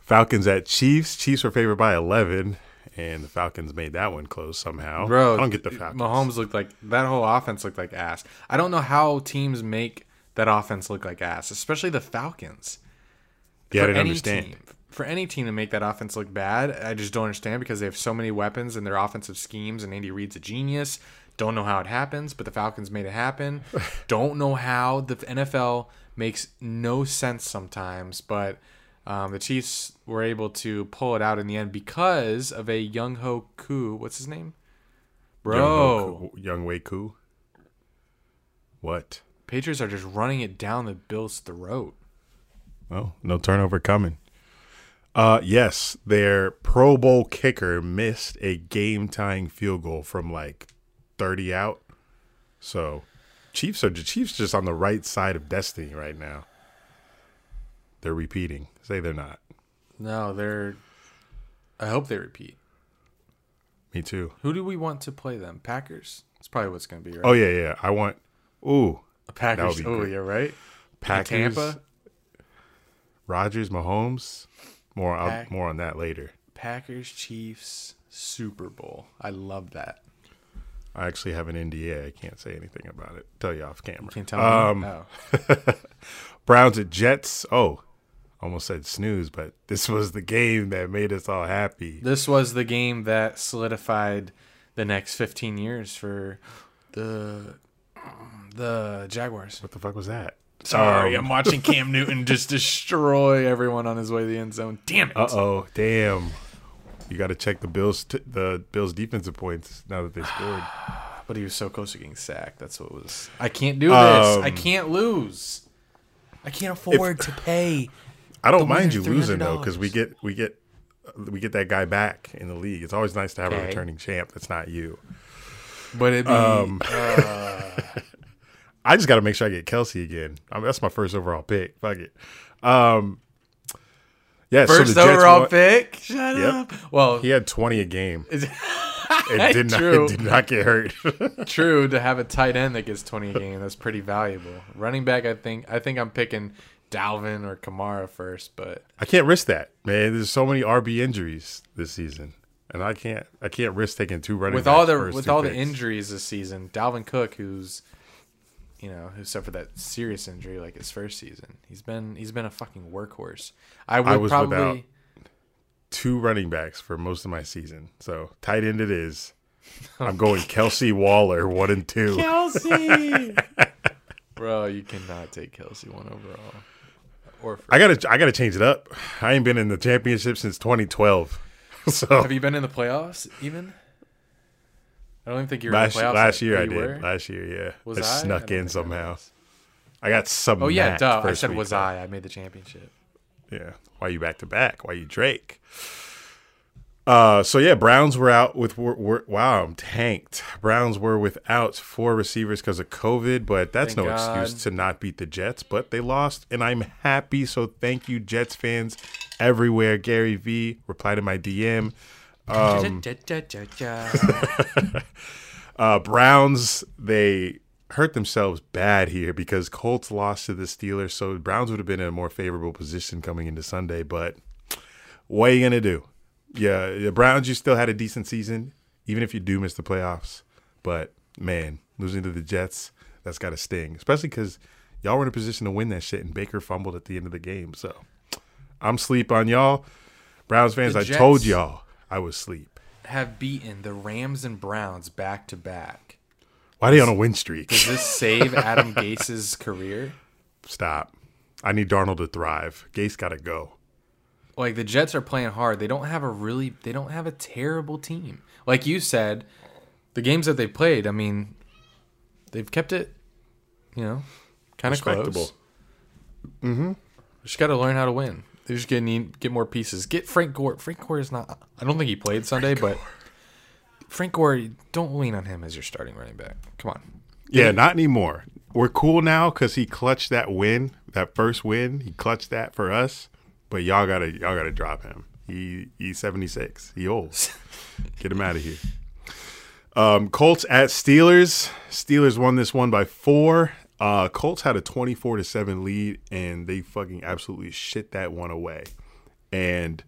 Falcons at Chiefs. Chiefs were favored by 11, and the Falcons made that one close somehow. Bro, I don't get the Falcons. Mahomes looked like that whole offense looked like ass. I don't know how teams make that offense look like ass, especially the Falcons. yeah, I For didn't any understand. Team, for any team to make that offense look bad, I just don't understand because they have so many weapons and their offensive schemes, and Andy Reid's a genius. Don't know how it happens, but the Falcons made it happen. (laughs) don't know how the NFL makes no sense sometimes, but Um, the Chiefs were able to pull it out in the end because of a Younghoe Koo. What's his name? Bro, Young, Wei Koo. What? Patriots are just running it down the Bills' throat. Oh, no turnover coming. Uh, yes, their Pro Bowl kicker missed a game tying field goal from like 30 out. So, Chiefs are the Chiefs just on the right side of destiny right now. They're repeating. Say they're not. No, they're. I hope they repeat. Me too. Who do we want to play them? Packers. That's probably what's going to be right. Oh yeah, yeah. I want. Ooh, A Packers. Oh, great. yeah, right. Packers. Tampa. Rodgers, Mahomes. More. I'll, Pack- more on that later. Packers, Chiefs, Super Bowl. I love that. I actually have an NDA. I can't say anything about it. Tell you off camera. Can't tell Um, me. Oh. (laughs) Browns at Jets. Oh, almost said snooze, but this was the game that made us all happy. This was the game that solidified the next 15 years for the the Jaguars. What the fuck was that? Sorry, Um, I'm watching Cam Newton just destroy everyone on his way to the end zone. Damn it. Uh oh, damn. You got to check the Bills t- the Bills defensive points now that they (sighs) scored. But he was so close to getting sacked. That's what was. I can't do this. I Um, can't lose. I can't afford to pay. I don't mind you losing though, because we get we get we get that guy back in the league. It's always nice to have a returning champ that's not you. But it'd be. Um, I just got to make sure I get Kelce again. I mean, that's my first overall pick. Fuck it. Um, yeah, so First Jets overall won- pick. Shut Yep. up. Well, He had twenty a game. It did not. It did not get hurt. (laughs) true to have a tight end that gets 20 a game. That's pretty valuable. Running back, I think. I think I'm picking Dalvin or Kamara first, but I can't risk that, man. There's so many RB injuries this season, and I can't. I can't risk taking two running with backs all the with all the injuries this season, Dalvin Cook, who's you know who suffered that serious injury like his first season, he's been he's been a fucking workhorse. I would was probably without- two running backs for most of my season. So tight end it is. (laughs) I'm going Kelce Waller one and two. Kelce. (laughs) Bro, you cannot take Kelce one overall. Or I gotta I gotta change it up. I ain't been in the championship since 2012. (laughs) So have you been in the playoffs even? I don't even think you were last in the playoffs. last year Oh, I did. were? Last year, yeah, Was I I? snuck I in somehow. was. I got sub. Oh yeah, duh. I said was. I? I made the championship. Yeah. Why you back to back? Why you Drake? Uh, so yeah, Browns were out with were, were, wow, I'm tanked. Browns were without four receivers because of COVID, but that's Thank no God. excuse to not beat the Jets. But they lost, and I'm happy. So thank you, Jets fans everywhere. Gary V replied to my DM. Um, (laughs) Uh, Browns they hurt themselves bad here because Colts lost to the Steelers, so Browns would have been in a more favorable position coming into Sunday. But what are you gonna do? Yeah, the Browns you still had a decent season, even if you do miss the playoffs. But man, losing to the Jets, that's got to sting, especially because y'all were in a position to win that shit, and Baker fumbled at the end of the game. So I'm sleep on y'all, Browns fans. I told y'all I was asleep. Have beaten the Rams and Browns back to back. Why are they on a win streak? Does this save (laughs) Adam Gase's career? Stop. I need Darnold to thrive. Gase got to go. Like the Jets are playing hard. They don't have a really they don't have a terrible team. Like you said, the games that they played, I mean, they've kept it, you know, kind of close. Mm-hmm. Just got to learn how to win. They just get need get more pieces. Get Frank Gore. Frank Gore is not. I don't think he played Sunday, but Frank Gore. Don't lean on him as your starting running back. Come on. Yeah, not anymore. We're cool now because he clutched that win, that first win. He clutched that for us. But y'all gotta, y'all gotta drop him. He he's seventy six. He old. (laughs) Get him out of here. Um, Colts at Steelers. Steelers won this one by four. Uh, Colts had a twenty four to seven lead, and they fucking absolutely shit that one away. And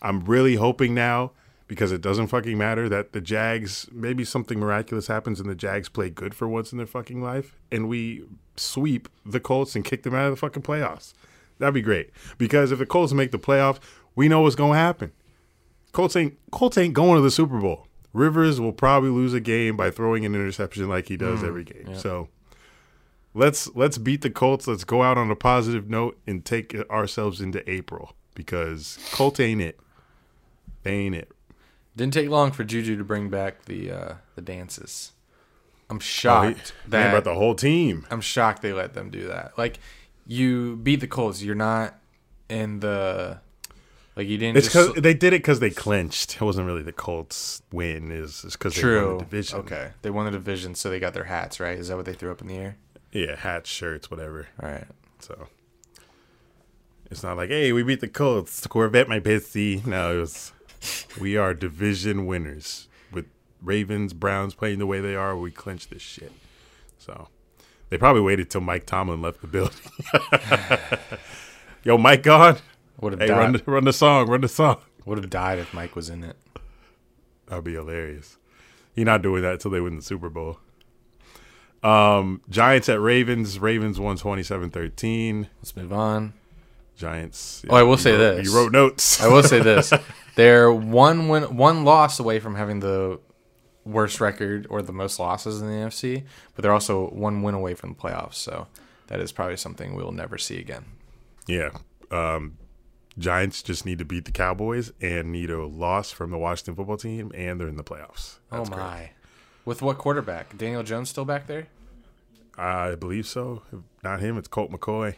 I'm really hoping now because it doesn't fucking matter that the Jags maybe something miraculous happens and the Jags play good for once in their fucking life and we sweep the Colts and kick them out of the fucking playoffs. That'd be great because if the Colts make the playoffs, we know what's going to happen. Colts ain't Colts ain't going to the Super Bowl. Rivers will probably lose a game by throwing an interception like he does mm, every game. So let's let's beat the Colts. Let's go out on a positive note and take ourselves into April because Colts ain't it. They ain't it. Didn't take long for Juju to bring back the uh, the dances. I'm Oh, he- shocked that about the whole team. I'm shocked they let them do that. Like you beat the Colts, you're not in the like you didn't. It's just, they did it because they clinched. It wasn't really the Colts win. Is because they won true. the division. Okay, they won the division, so they got their hats right. Is that what they threw up in the air? Yeah, hats, shirts, whatever. All right. So it's not like, hey, we beat the Colts. Corvette, my pissy. No, it was we are division winners with Ravens, Browns playing the way they are. We clinched this shit. So they probably waited till Mike Tomlin left the building. (laughs) Yo, Mike gone. Would have Hey, run died. the, run the song. Run the song. Would have died if Mike was in it. That'd be hilarious. He's not doing that until they win the Super Bowl. Um, Giants at Ravens. Ravens won 27-13. Let's move on. Giants. Oh, I will say wrote- this. You wrote notes. I will say (laughs) this: they're one win, one loss away from having the worst record or the most losses in the NFC, but they're also one win away from the playoffs. So that is probably something we'll never see again. Yeah. Um, Giants just need to beat the Cowboys and need a loss from the Washington football team, and they're in the playoffs. That's oh great. my! With what quarterback? Daniel Jones still back there? I believe so. If not him, it's Colt McCoy.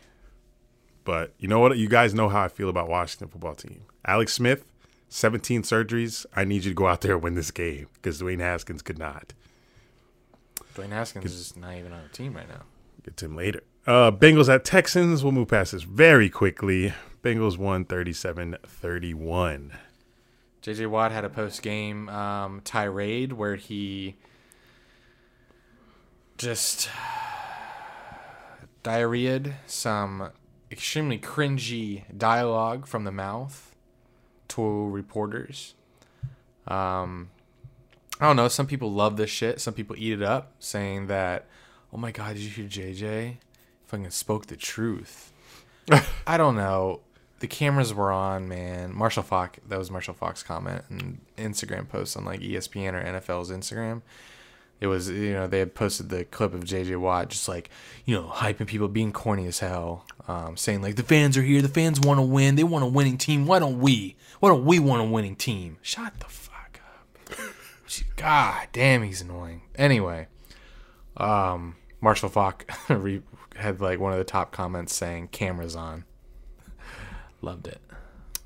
But you know what? You guys know how I feel about Washington football team. Alex Smith, 17 surgeries. I need you to go out there and win this game because Dwayne Haskins could not. Dwayne Haskins is not even on the team right now. Get to him later. Uh, Bengals at Texans. We'll move past this very quickly. Bengals won 37 31. JJ Watt had a post game um, tirade where he just diarrheaed some extremely cringy dialogue from the mouth to reporters. Um, I don't know. Some people love this shit. Some people eat it up, saying that, "Oh my god, did you hear JJ? Fucking spoke the truth." (laughs) I don't know. The cameras were on, man. Marshall Faulk, that was Marshall Faulk comment and Instagram post on like ESPN or NFL's Instagram. It was, you know, they had posted the clip of JJ Watt just like, you know, hyping people, being corny as hell, um, saying like the fans are here, the fans want to win, they want a winning team. Why don't we? Why don't we want a winning team? Shut the fuck up. (laughs) God damn, he's annoying. Anyway, um, Marshall Faulk (laughs) had like one of the top comments saying "cameras on." (laughs) Loved it.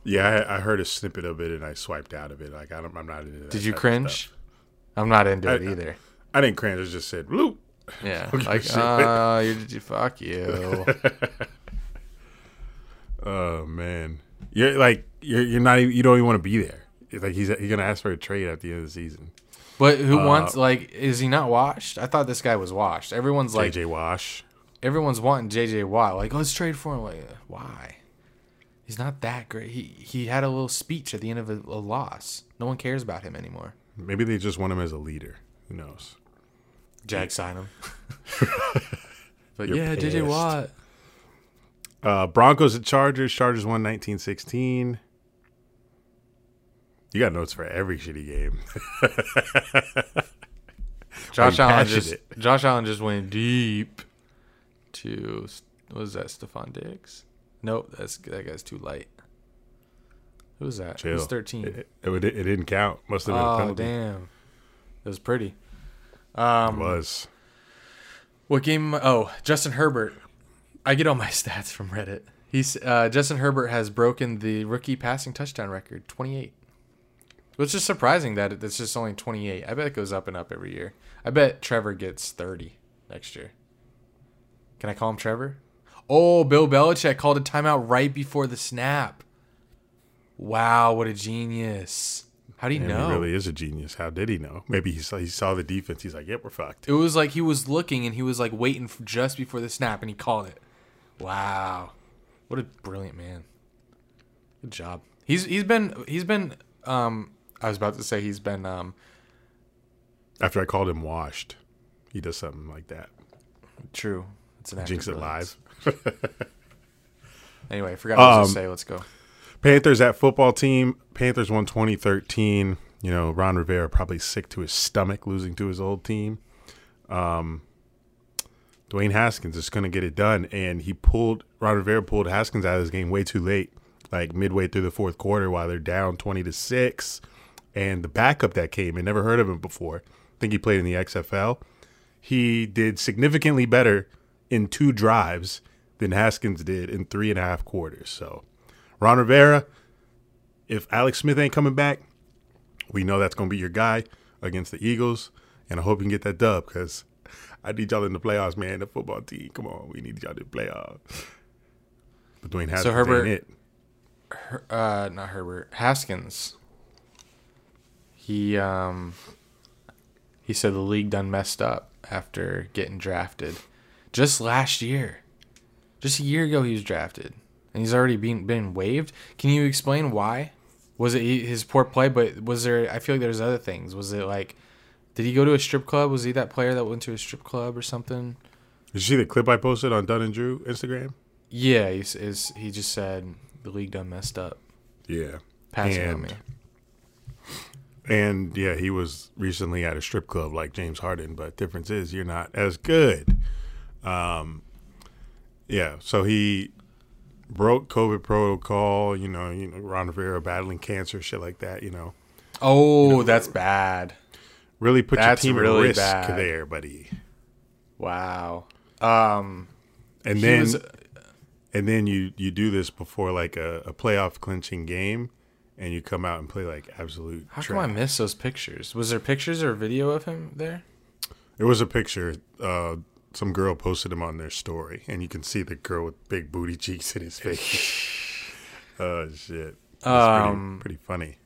Yeah, I, I heard a snippet of it and I swiped out of it. Like I don't, I'm not into that. Did you cringe? I'm not into it I- either. I didn't cringe. Just said, "Bloop." Yeah, (laughs) like shit. uh, you, you fuck you. (laughs) Oh man, you're like you're you're not even, you don't even want to be there. It's like he's he's gonna ask for a trade at the end of the season. But who Uh, wants like? Is he not washed? I thought this guy was washed. Everyone's like, JJ Wash. everyone's wanting JJ Watt. Like, let's trade for him. Like, why? He's not that great. He he had a little speech at the end of a, a loss. No one cares about him anymore. Maybe they just want him as a leader. Who knows? Jag sign him. (laughs) but You're yeah, JJ. Watt. Uh, Broncos at Chargers. Chargers won 1916. You got notes for every shitty game. (laughs) Josh Allen just? Josh Allen just went deep to what was that? Stefon Diggs? Nope, that's that guy's too light. Who was that? Chill. Who's thirteen? It, it, it didn't count. Must have been a Oh penalty. damn, it was pretty. It Um, was. what game? Oh, Justin Herbert. I get all my (laughs) stats from Reddit. He's uh, Justin Herbert has broken the rookie passing touchdown record, twenty eight. Which is surprising that it's just only twenty eight. I bet it goes up and up every year. I bet Trevor gets thirty next year. Can I call him Trevor? Oh, Bill Belichick called a timeout right before the snap. Wow, what a genius! How do you And know? he really is a genius. How did he know? Maybe he saw he saw the defense. He's like, "Yep, we're fucked." It was like he was looking and he was like waiting for just before the snap and he called it. Wow. What a brilliant man. Good job. He's he's been he's been um I was about to say he's been um After I called him washed, he does something like that. true. It's an Jinx it live. (laughs) Anyway, I forgot what I was Um, gonna say. Let's go. Panthers at football team. Panthers won 2013. You know, Ron Rivera probably sick to his stomach losing to his old team. Um, Dwayne Haskins is going to get it done, and he pulled Ron Rivera pulled Haskins out of this game way too late. like midway through the fourth quarter while they're down 20 to 6 and the backup that came in never heard of him before i think he played in the xfl he did significantly better in two drives than haskins did in three and a half quarters so ron rivera if alex smith ain't coming back we know that's going to be your guy against the eagles and i hope you can get that dub because i need y'all in the playoffs man the football team. Come on we need y'all in the playoffs but dwayne haskins Herbert- ain't it. Her- uh, not Herbert Haskins. He um, he said the league done messed up after getting drafted, just last year, just a year ago he was drafted, and he's already been been waived. Can you explain why? Was it his poor play? But was there? I feel like there's other things. Was it like, did he go to a strip club? Was he that player that went to a strip club or something? Did you see the clip I posted on Dunn and Drew Instagram? Yeah, he's, is he just said the league done messed up, Yeah. passing on And- me. And yeah, he was recently at a strip club like James Harden, but difference is you're not as good. Um, yeah, so he broke COVID protocol. You know, you know, Ron Rivera battling cancer, shit like that. You know, Oh, that's bad. really put That's your team really at risk bad. there, buddy. Wow. Um, And then was, and then you you do this before like a, a playoff clinching game, and you come out and play like absolute. how trash. come I miss those pictures? Was there pictures or video of him there? It was a picture. Uh, some girl posted him on their story, and you can see the girl with big booty cheeks in his face. (laughs) oh shit! It's Um, pretty, pretty funny.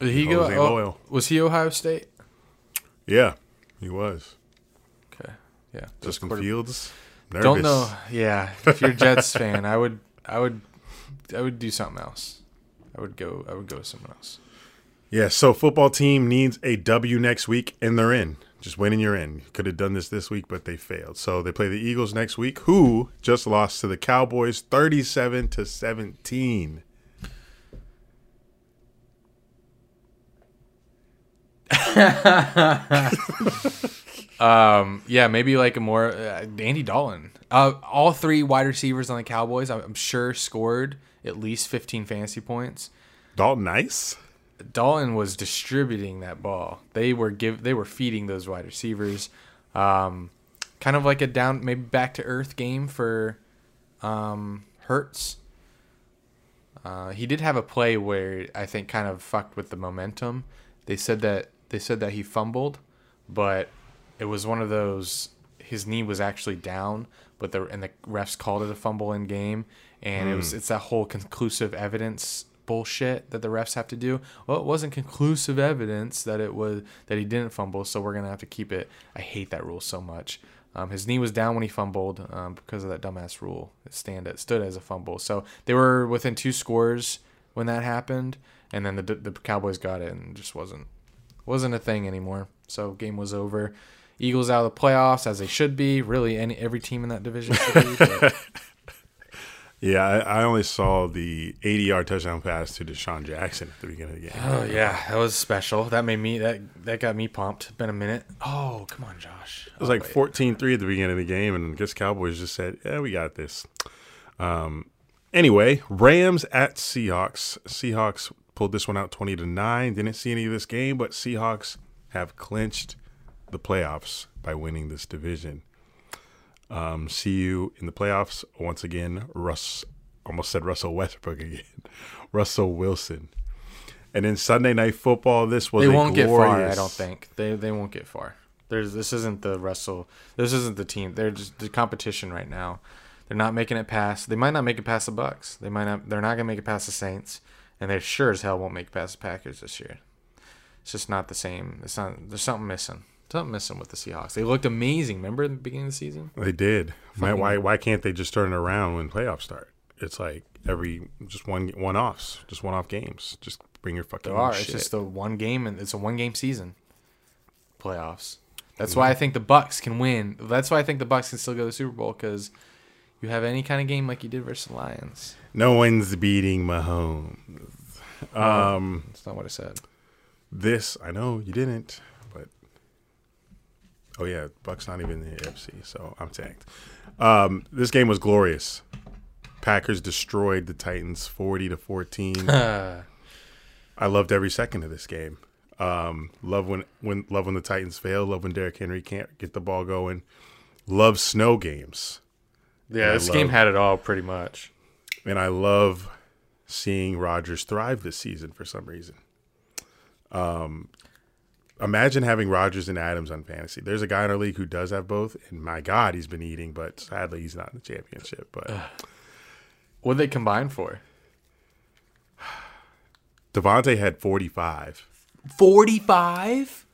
Did he go? Jose oh, was he Ohio State? Yeah, he was. Okay. Yeah. Justin Fields. Nervous. Don't know. Yeah. If you're a Jets (laughs) fan, I would, I would, I would do something else. I would go. I would go with someone else. Yeah. So football team needs a W next week, and they're in. Just winning, you're in. Could have done this this week, but they failed. So they play the Eagles next week, who just lost to the Cowboys, thirty-seven to seventeen. (laughs) Um. Yeah. Maybe like a more uh, Andy Dalton. Uh, all three wide receivers on the Cowboys, I'm I'm sure scored at least 15 fantasy points. Dalton Nice. Dalton was distributing that ball. They were give they were feeding those wide receivers. Um, kind of like a down maybe back to earth game for um, Hurts. Uh, he did have a play where I think kind of fucked with the momentum. They said that they said that he fumbled, but it was one of those. His knee was actually down, but the and the refs called it a fumble in game, and it was it's that whole conclusive evidence bullshit that the refs have to do. Well, it wasn't conclusive evidence that it was that he didn't fumble, so we're gonna have to keep it. I hate that rule so much. Um, his knee was down when he fumbled um, because of that dumbass rule. It stand it stood as a fumble, so they were within two scores when that happened, and then the the Cowboys got it and it just wasn't wasn't a thing anymore. So game was over. Eagles out of the playoffs as they should be. Really, any every team in that division should be. But (laughs) Yeah, I, I only saw the 80 yard touchdown pass to DeSean Jackson at the beginning of the game. oh yeah, that was special. That made me that that got me pumped. Been a minute. Oh come on, Josh. It was like 14 3 at the beginning of the game, and I guess Cowboys just said, Yeah, we got this. Um, anyway, Rams at Seahawks. Seahawks pulled this one out 20 to 9. Didn't see any of this game, but Seahawks have clinched the playoffs by winning this division. Um, see you in the playoffs once again. Russ almost said Russell Westbrook again. (laughs) Russell Wilson. And then Sunday night football, this was they won't get far. I don't think they they won't get far. There's this isn't the Russell. This isn't the team. They're just the competition right now. They're not making it past. They might not make it past the Bucks. They might not. They're not gonna make it past the Saints, and they sure as hell won't make it past the Packers this year. It's just not the same. It's not. There's something missing. Something missing with the Seahawks. They looked amazing. Remember in the beginning of the season? They did. Why, why why can't they just turn it around when playoffs start? It's like every just one one offs, just one off games. Just bring your fucking There are. shit. It's just the one game, and it's a one game season. Playoffs. That's why I think the Bucks can win. That's why I think the Bucks can still go to the Super Bowl because you have any kind of game like you did versus the Lions. no one's beating Mahomes. Um, That's not what I said. this I know you didn't, oh yeah, Bucks not even in the AFC, so I'm tanked. Um, this game was glorious. Packers destroyed the Titans 40 to 14. Uh, (laughs) I loved every second of this game. Um, love when when love when the Titans fail. Love when Derrick Henry can't get the ball going. Love snow games, yeah, I this game had it all pretty much. and I love seeing Rodgers thrive this season for some reason. Um, imagine having Rodgers and Adams on fantasy. There's a guy in our league who does have both, and my God, he's been eating, but sadly, he's not in the championship. But What they combine for? (sighs) Davante had 45. Forty-five.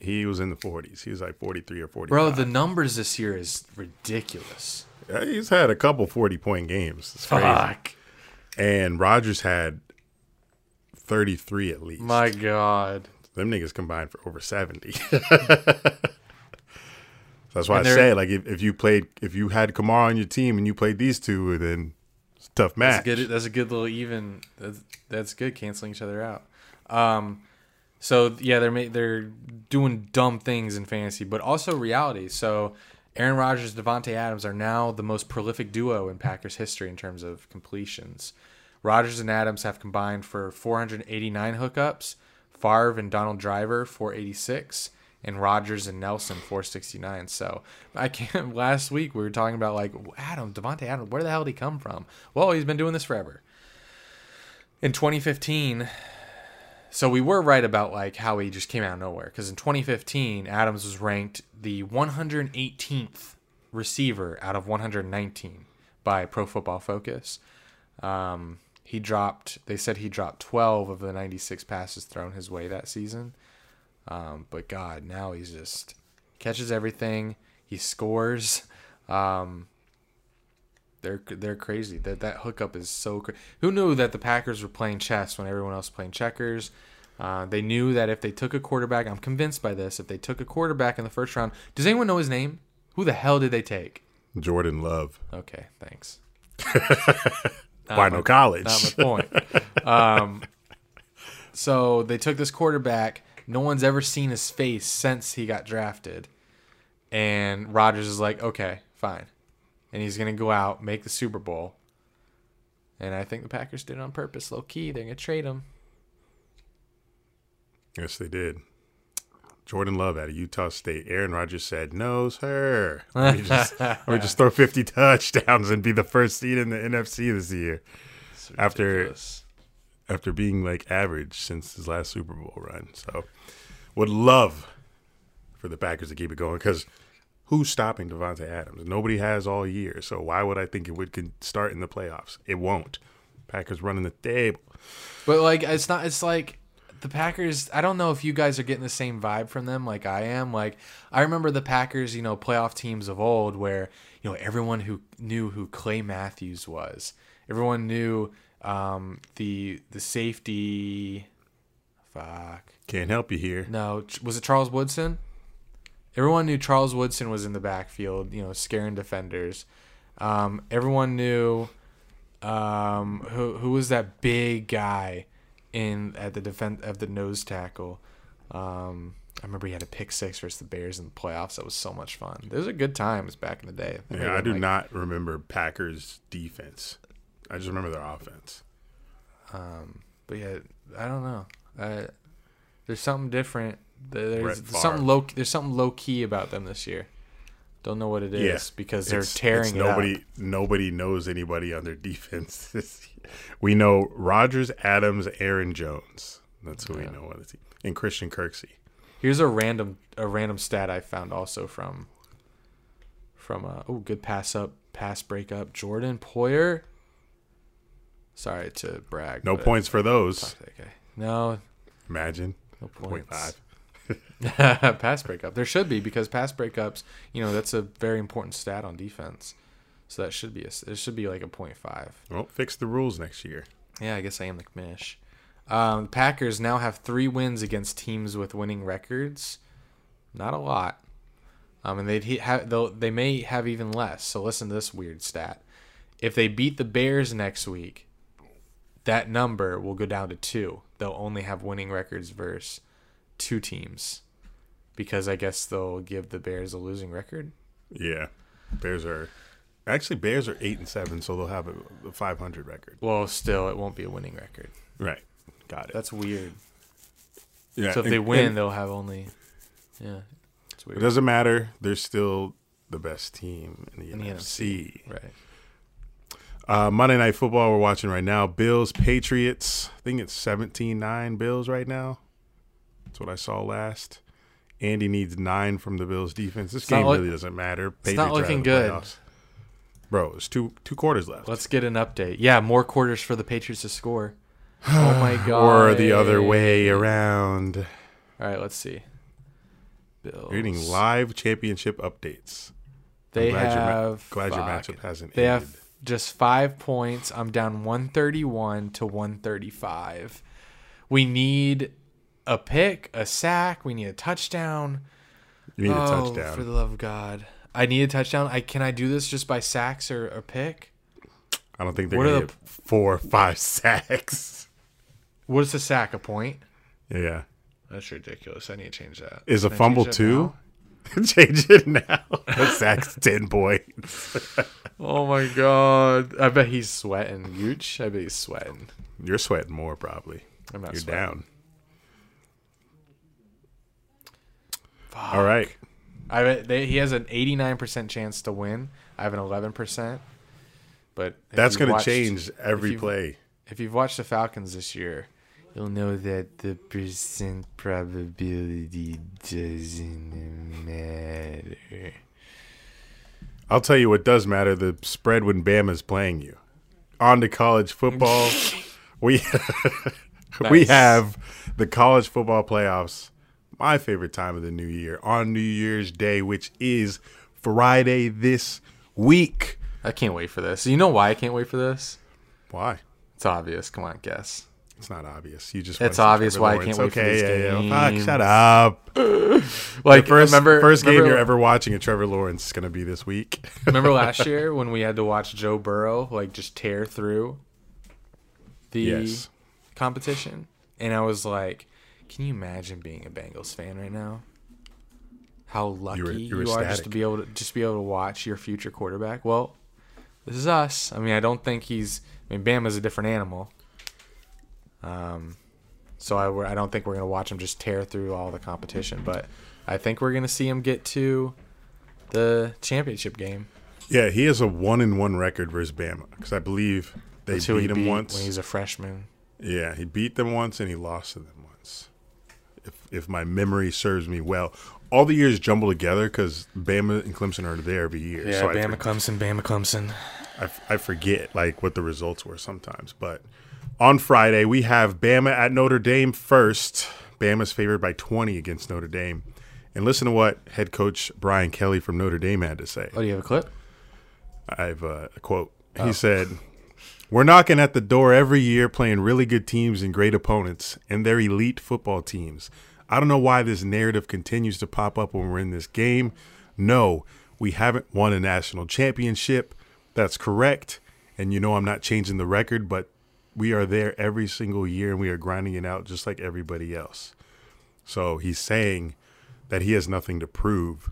He was in the 40s. He was like 43 or 45. Bro, the numbers this year is ridiculous. Yeah, he's had a couple 40 point games. It's crazy. Fuck. And Rodgers had 33 at least. My God. Them niggas combined for over 70. (laughs) That's why I say, like, if, if you played, if you had Kamara on your team and you played these two, then it's a tough match. That's good. That's a good little even. That's, that's good. Canceling each other out. Um, so yeah, they're they're doing dumb things in fantasy, but also reality. So Aaron Rodgers, Davante Adams are now the most prolific duo in Packers history in terms of completions. Rodgers and Adams have combined for 489 hookups. Favre and Donald Driver 486, and Rodgers and Nelson 469. So I can't. (laughs) Last week we were talking about like Adam Davante Adams. Where the hell did he come from? Well, he's been doing this forever. In 2015, so we were right about like how he just came out of nowhere. Because in 2015, Adams was ranked the 118th receiver out of 119 by Pro Football Focus. Um, he dropped. They said he dropped 12 of the 96 passes thrown his way that season. Um, but God, now he's just catches everything. He scores. Um, they're they're crazy. That that hookup is so crazy. Who knew that the Packers were playing chess when everyone else was playing checkers? Uh, they knew that if they took a quarterback, I'm convinced by this. If they took a quarterback in the first round, does anyone know his name? Who the hell did they take? Jordan Love. Okay, thanks. (laughs) Why no college? Not my point. (laughs) um, so they took this quarterback. No one's ever seen his face since he got drafted. And Rodgers is like, okay, fine. And he's going to go out, make the Super Bowl. And I think the Packers did it on purpose, low key. They're going to trade him. yes, they did. Jordan Love out of Utah State. Aaron Rodgers said, "No, sir. (laughs) Let me just, let me just throw 50 touchdowns and be the first seed in the NFC this year." After- after being like average since his last Super Bowl run. So, would love for the Packers to keep it going because who's stopping Davante Adams? Nobody has all year. So why would I think it would start in the playoffs? It won't. Packers running the table. But like it's not it's like the Packers I don't know if you guys are getting the same vibe from them like I am. Like I remember the Packers, you know, playoff teams of old where, you know, everyone who knew who Clay Matthews was. Everyone knew um the the safety fuck. Can't help you here. No, was it Charles Woodson? Everyone knew Charles Woodson was in the backfield, you know, scaring defenders. Um, everyone knew um, who who was that big guy in at the defense of the nose tackle. Um, I remember he had a pick six versus the Bears in the playoffs. That was so much fun. Those are good times back in the day. They Yeah, I do like- not remember Packers defense. I just remember their offense. Um, but yeah, I don't know. Uh, there's something different. There's, something low. There's something low key about them this year. Don't know what it is Yeah, because they're tearing nobody. up. Nobody knows anybody on their (laughs) defense. we know Rodgers, Adams, Aaron Jones. That's who we know on the team, and Christian Kirksey. Here's a random a random stat I found also from from uh, oh good pass up pass break up Jordan Poyer. Sorry to brag. No points for those. Okay. No, Imagine no points. five. (laughs) pass breakup. There should be because pass breakups, you know, that's a very important stat on defense. So that should be a it should be like a point five. Well, fix the rules next year. Yeah, I guess I am the commish. Um, the Packers now have three wins against teams with winning records. Not a lot. Um, and they'd he- have they'll, they may have even less. So listen to this weird stat. If they beat the Bears next week, that number will go down to two. They'll only have winning records versus two teams, because I guess they'll give the Bears a losing record. Yeah, Bears are Actually, Bears are eight and seven, so they'll have a, a 500 record. Well, still, it won't be a winning record. Right. Got it. That's weird. yeah. So if they win, and they'll have only. Yeah, it's weird. it doesn't matter. They're still the best team in the, In the NFC. Right. Uh, Monday Night Football we're watching right now. Bills, Patriots. I think it's 17-9 Bills right now. That's what I saw last. Andy needs nine from the Bills defense. This It's game look- really doesn't matter. It's not Patriots out of looking good. playoffs. Bro, it's two two quarters left. Let's get an update. Yeah, more quarters for the Patriots to score. (sighs) Oh my god. or the other way around. All right, let's see. Bills. Reading live championship updates. They glad your have. Glad your matchup hasn't They ended. have just five points. I'm down 131 to 135. We need a pick, a sack. We need a touchdown. you need a oh, touchdown. for the love of God! I need a touchdown. I can I do this just by sacks or a pick? I don't think they're What gonna the- get four or five (laughs) sacks. What is a sack? A point? Yeah. That's ridiculous. I need to change that. Is a Can I fumble change two? (laughs) Change it now. A sack's (laughs) ten points. Oh my god! I bet he's sweating. Gooch. I bet he's sweating. You're sweating more probably. I'm not You're sweating. down. All right. I bet they, he has an 89% chance to win. I have an 11%. But That's gonna change every you've- play. If you've watched the Falcons this year, you'll know that the percent probability doesn't matter. I'll tell you what does matter: the spread when Bama's playing you. On to college football. (laughs) we (laughs) we have the college football playoffs. My favorite time of the new year on New Year's Day, which is Friday this week. I can't wait for this. You know why I can't wait for this? Why? It's obvious. Come on, guess. It's not obvious. You just It's obvious why I can't wait for these yeah, yeah. Fuck, shut up. (laughs) Like the first remember, first game remember, you're ever watching a Trevor Lawrence is gonna be this week. (laughs) remember last (laughs) year when we had to watch Joe Burrow like just tear through the yes. competition, and I was like, "Can you imagine being a Bengals fan right now? How lucky were- you, you were are just to be able to just be able to watch your future quarterback." Well, this is us. I mean, I don't think he's. I mean, Bama's a different animal. Um, so I I don't think we're gonna watch him just tear through all the competition, but I think we're gonna see him get to the championship game. Yeah, he has a one in one record versus Bama because I believe they beat him beat once. when he's a freshman. Yeah, he beat them once and he lost to them. If if my memory serves me well, all the years jumble together because Bama and Clemson are there every year. Yeah, so Bama for- Clemson, Bama Clemson. I, f- I forget like what the results were sometimes. But on Friday we have Bama at Notre Dame first. Bama's favored by 20 against Notre Dame. And listen to what head coach Brian Kelly from Notre Dame had to say. Oh, do you have a clip? I have uh, a quote. He said, We're knocking at the door every year playing really good teams and great opponents, and they're elite football teams. I don't know why this narrative continues to pop up when we're in this game. No, we haven't won a national championship. That's correct. And you know, I'm not changing the record, but we are there every single year and we are grinding it out just like everybody else. So he's saying that he has nothing to prove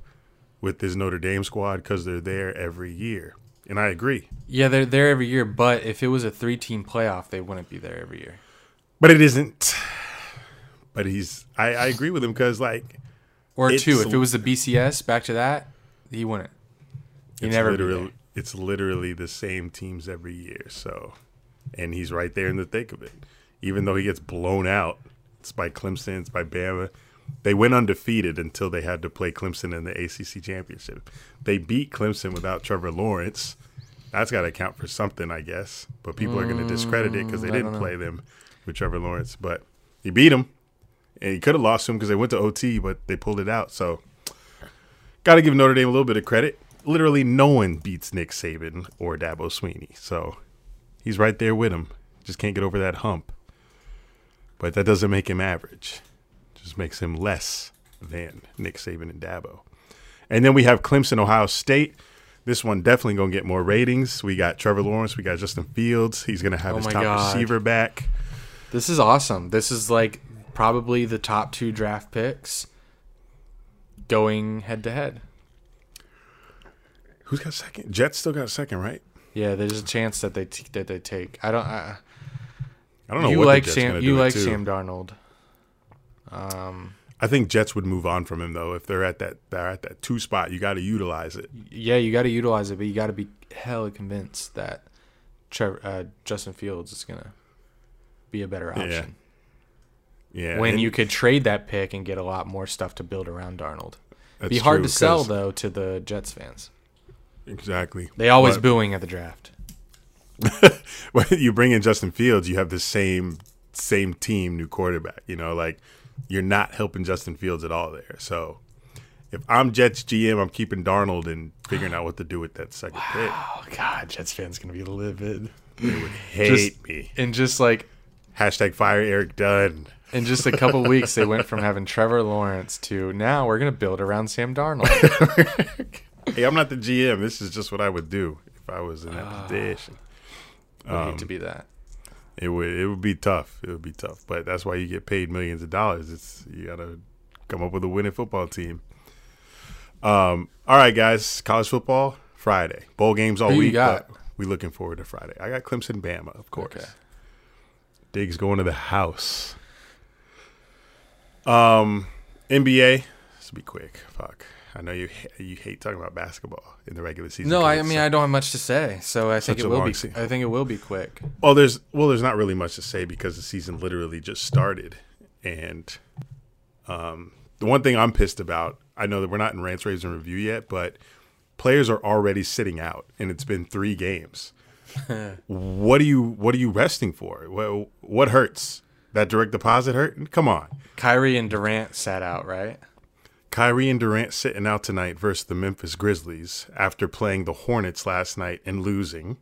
with this Notre Dame squad because they're there every year. And I agree. Yeah, they're there every year, but if it was a three-team playoff, they wouldn't be there every year. But it isn't. But he's, I, I agree with him because, like, Or two, if it was the BCS, back to that, he wouldn't. He never literally, it's literally the same teams every year. So, and he's right there in the thick of it. Even though he gets blown out, it's by Clemson, it's by Bama. They went undefeated until they had to play Clemson in the ACC championship. They beat Clemson without Trevor Lawrence. That's got to count for something, I guess. But people are going to discredit it because they Mm, I didn't play them with Trevor Lawrence. But he beat them, and he could have lost to him because they went to OT, but they pulled it out. So, got to give Notre Dame a little bit of credit. Literally, no one beats Nick Saban or Dabo Swinney. So, he's right there with him. Just can't get over that hump. But that doesn't make him average. Just makes him less than Nick Saban and Dabo. And then we have Clemson, Ohio State. This one definitely gonna get more ratings. We got Trevor Lawrence. We got Justin Fields. He's gonna have Oh his top God. receiver back. This is awesome. This is like probably the top two draft picks going head to head. Who's got second? Jets still got second, right? Yeah, there's a chance that they t- that they take. I don't. I, I don't know you like Sam. You like too. Sam Darnold. Um. I think Jets would move on from him though if they're at that they're at that two spot. You got to utilize it. Yeah, you got to utilize it, but you got to be hella convinced that Trevor, uh, Justin Fields is gonna be a better option. Yeah, when and you could trade that pick and get a lot more stuff to build around Darnold. that's be hard true, to sell though to the Jets fans. Exactly. They always But booing at the draft. (laughs) when you bring in Justin Fields, you have the same same team, new quarterback. You know, like you're not helping Justin Fields at all there. So if I'm Jets GM, I'm keeping Darnold and figuring out what to do with that second pick. Oh God, Jets fans gonna be livid. They would hate Just- me. And just like Hashtag fire Eric Dunn. in just a couple (laughs) weeks, they went from having Trevor Lawrence to now we're gonna build around Sam Darnold. (laughs) Hey, I'm not the GM. This is just what I would do if I was in that Ah. position. I Um, hate to be that. It would it would be tough. It would be tough. But that's why you get paid millions of dollars. It's you gotta come up with a winning football team. Um, all right, guys. College football Friday. Bowl games all Who week. But we looking forward to Friday. I got Clemson, Bama, of course. Okay. Diggs going to the house. Um, NBA. Let's be quick. Fuck. I know you you hate talking about basketball in the regular season. No, I mean I don't have much to say, so I think it will be. se- I think it will be quick. Well, there's well, there's not really much to say because the season literally just started, and um, the one thing I'm pissed about, I know that we're not in rants, raves, and review yet, but players are already sitting out, and it's been three games. (laughs) what are you What are you resting for? What What hurts? That direct deposit hurt? Come on, Kyrie and Durant sat out, right? Kyrie and Durant sitting out tonight versus the Memphis Grizzlies after playing the Hornets last night and losing.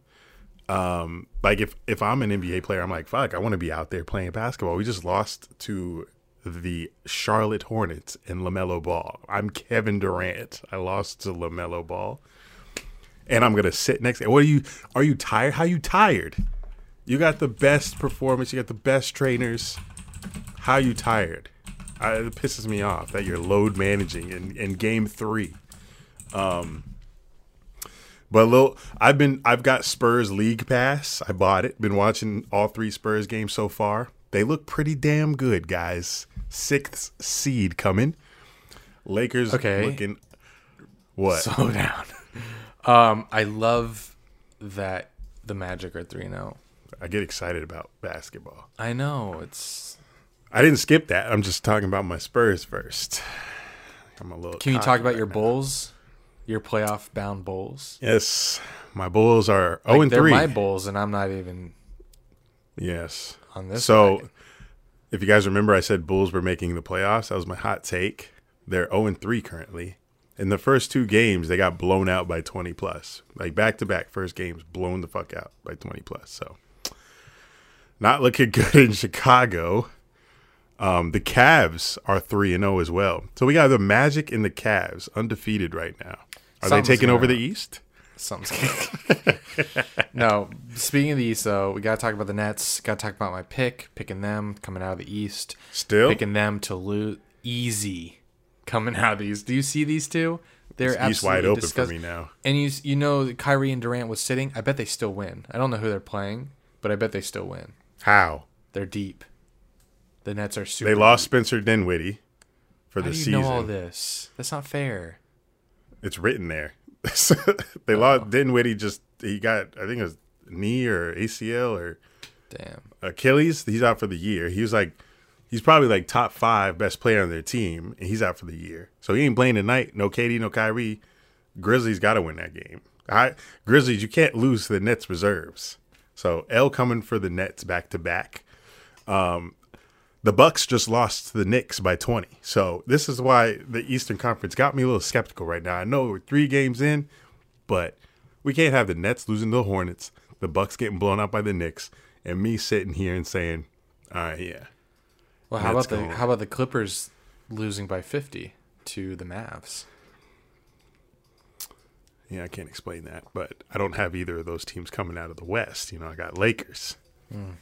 Um, like if if I'm an NBA player, I'm like, fuck, I want to be out there playing basketball. We just lost to the Charlotte Hornets and Lamelo Ball. I'm Kevin Durant. I lost to Lamelo Ball, and I'm gonna sit next. What are you? Are you tired? How you tired? You got the best performance. You got the best trainers. How are you tired? I, it pisses me off that you're load managing in, in game three. Um, but little, I've been I've got Spurs League Pass. I bought it. Been watching all three Spurs games so far. They look pretty damn good, guys. Sixth seed coming. Lakers Okay. looking. What? Slow (laughs) down. Um, I love that the Magic are three zero. I get excited about basketball. I know it's. I didn't skip that. I'm just talking about my Spurs first. I'm a little. Can you talk about right your now. Bulls, your playoff bound Bulls? Yes, my Bulls are Like, 0 and they're 3. my Bulls, and I'm not even Yes. on this. So, bracket. if you guys remember, I said Bulls were making the playoffs. That was my hot take. They're 0 and 3 currently. In the first two games, they got blown out by 20 plus. Like back to back, first games blown the fuck out by 20 plus. So, not looking (laughs) good in Chicago. Um, the Cavs are 3 and 0 as well. So, we got the Magic and the Cavs undefeated right now. Are Something's they taking over the East? Something's (laughs) no. Speaking of the East, though, we gotta talk about the Nets. Gotta talk about my pick, picking them coming out of the East, Still? picking them to lose easy coming out of the East. Do you see these two? They're East absolutely wide open disgust- for me now. And you you know that Kyrie and Durant was sitting. I bet they still win. I don't know who they're playing, but I bet they still win. How? They're deep. The Nets are super. They lost. Spencer Dinwiddie for How the do you season. know all this? That's not fair. It's written there. (laughs) they lost Dinwiddie. Just he got I think it was knee or ACL or Damn. Achilles. He's out for the year. He was like he's probably like top five best player on their team, and he's out for the year. So he ain't playing tonight. No KD, no Kyrie. Grizzlies got to win that game. I, Grizzlies, you can't lose the Nets reserves. So L coming for the Nets back to back. Um, the Bucks just lost to the Knicks by 20. So this is why the Eastern Conference got me a little skeptical right now. I know we're three games in, but we can't have the Nets losing to the Hornets, the Bucks getting blown out by the Knicks, and me sitting here and saying, "All right, yeah, Well, how Nets about the going. how about the Clippers losing by fifty to the Mavs? yeah, I can't explain that." But I don't have either of those teams coming out of the West. You know, I got Lakers, hmm.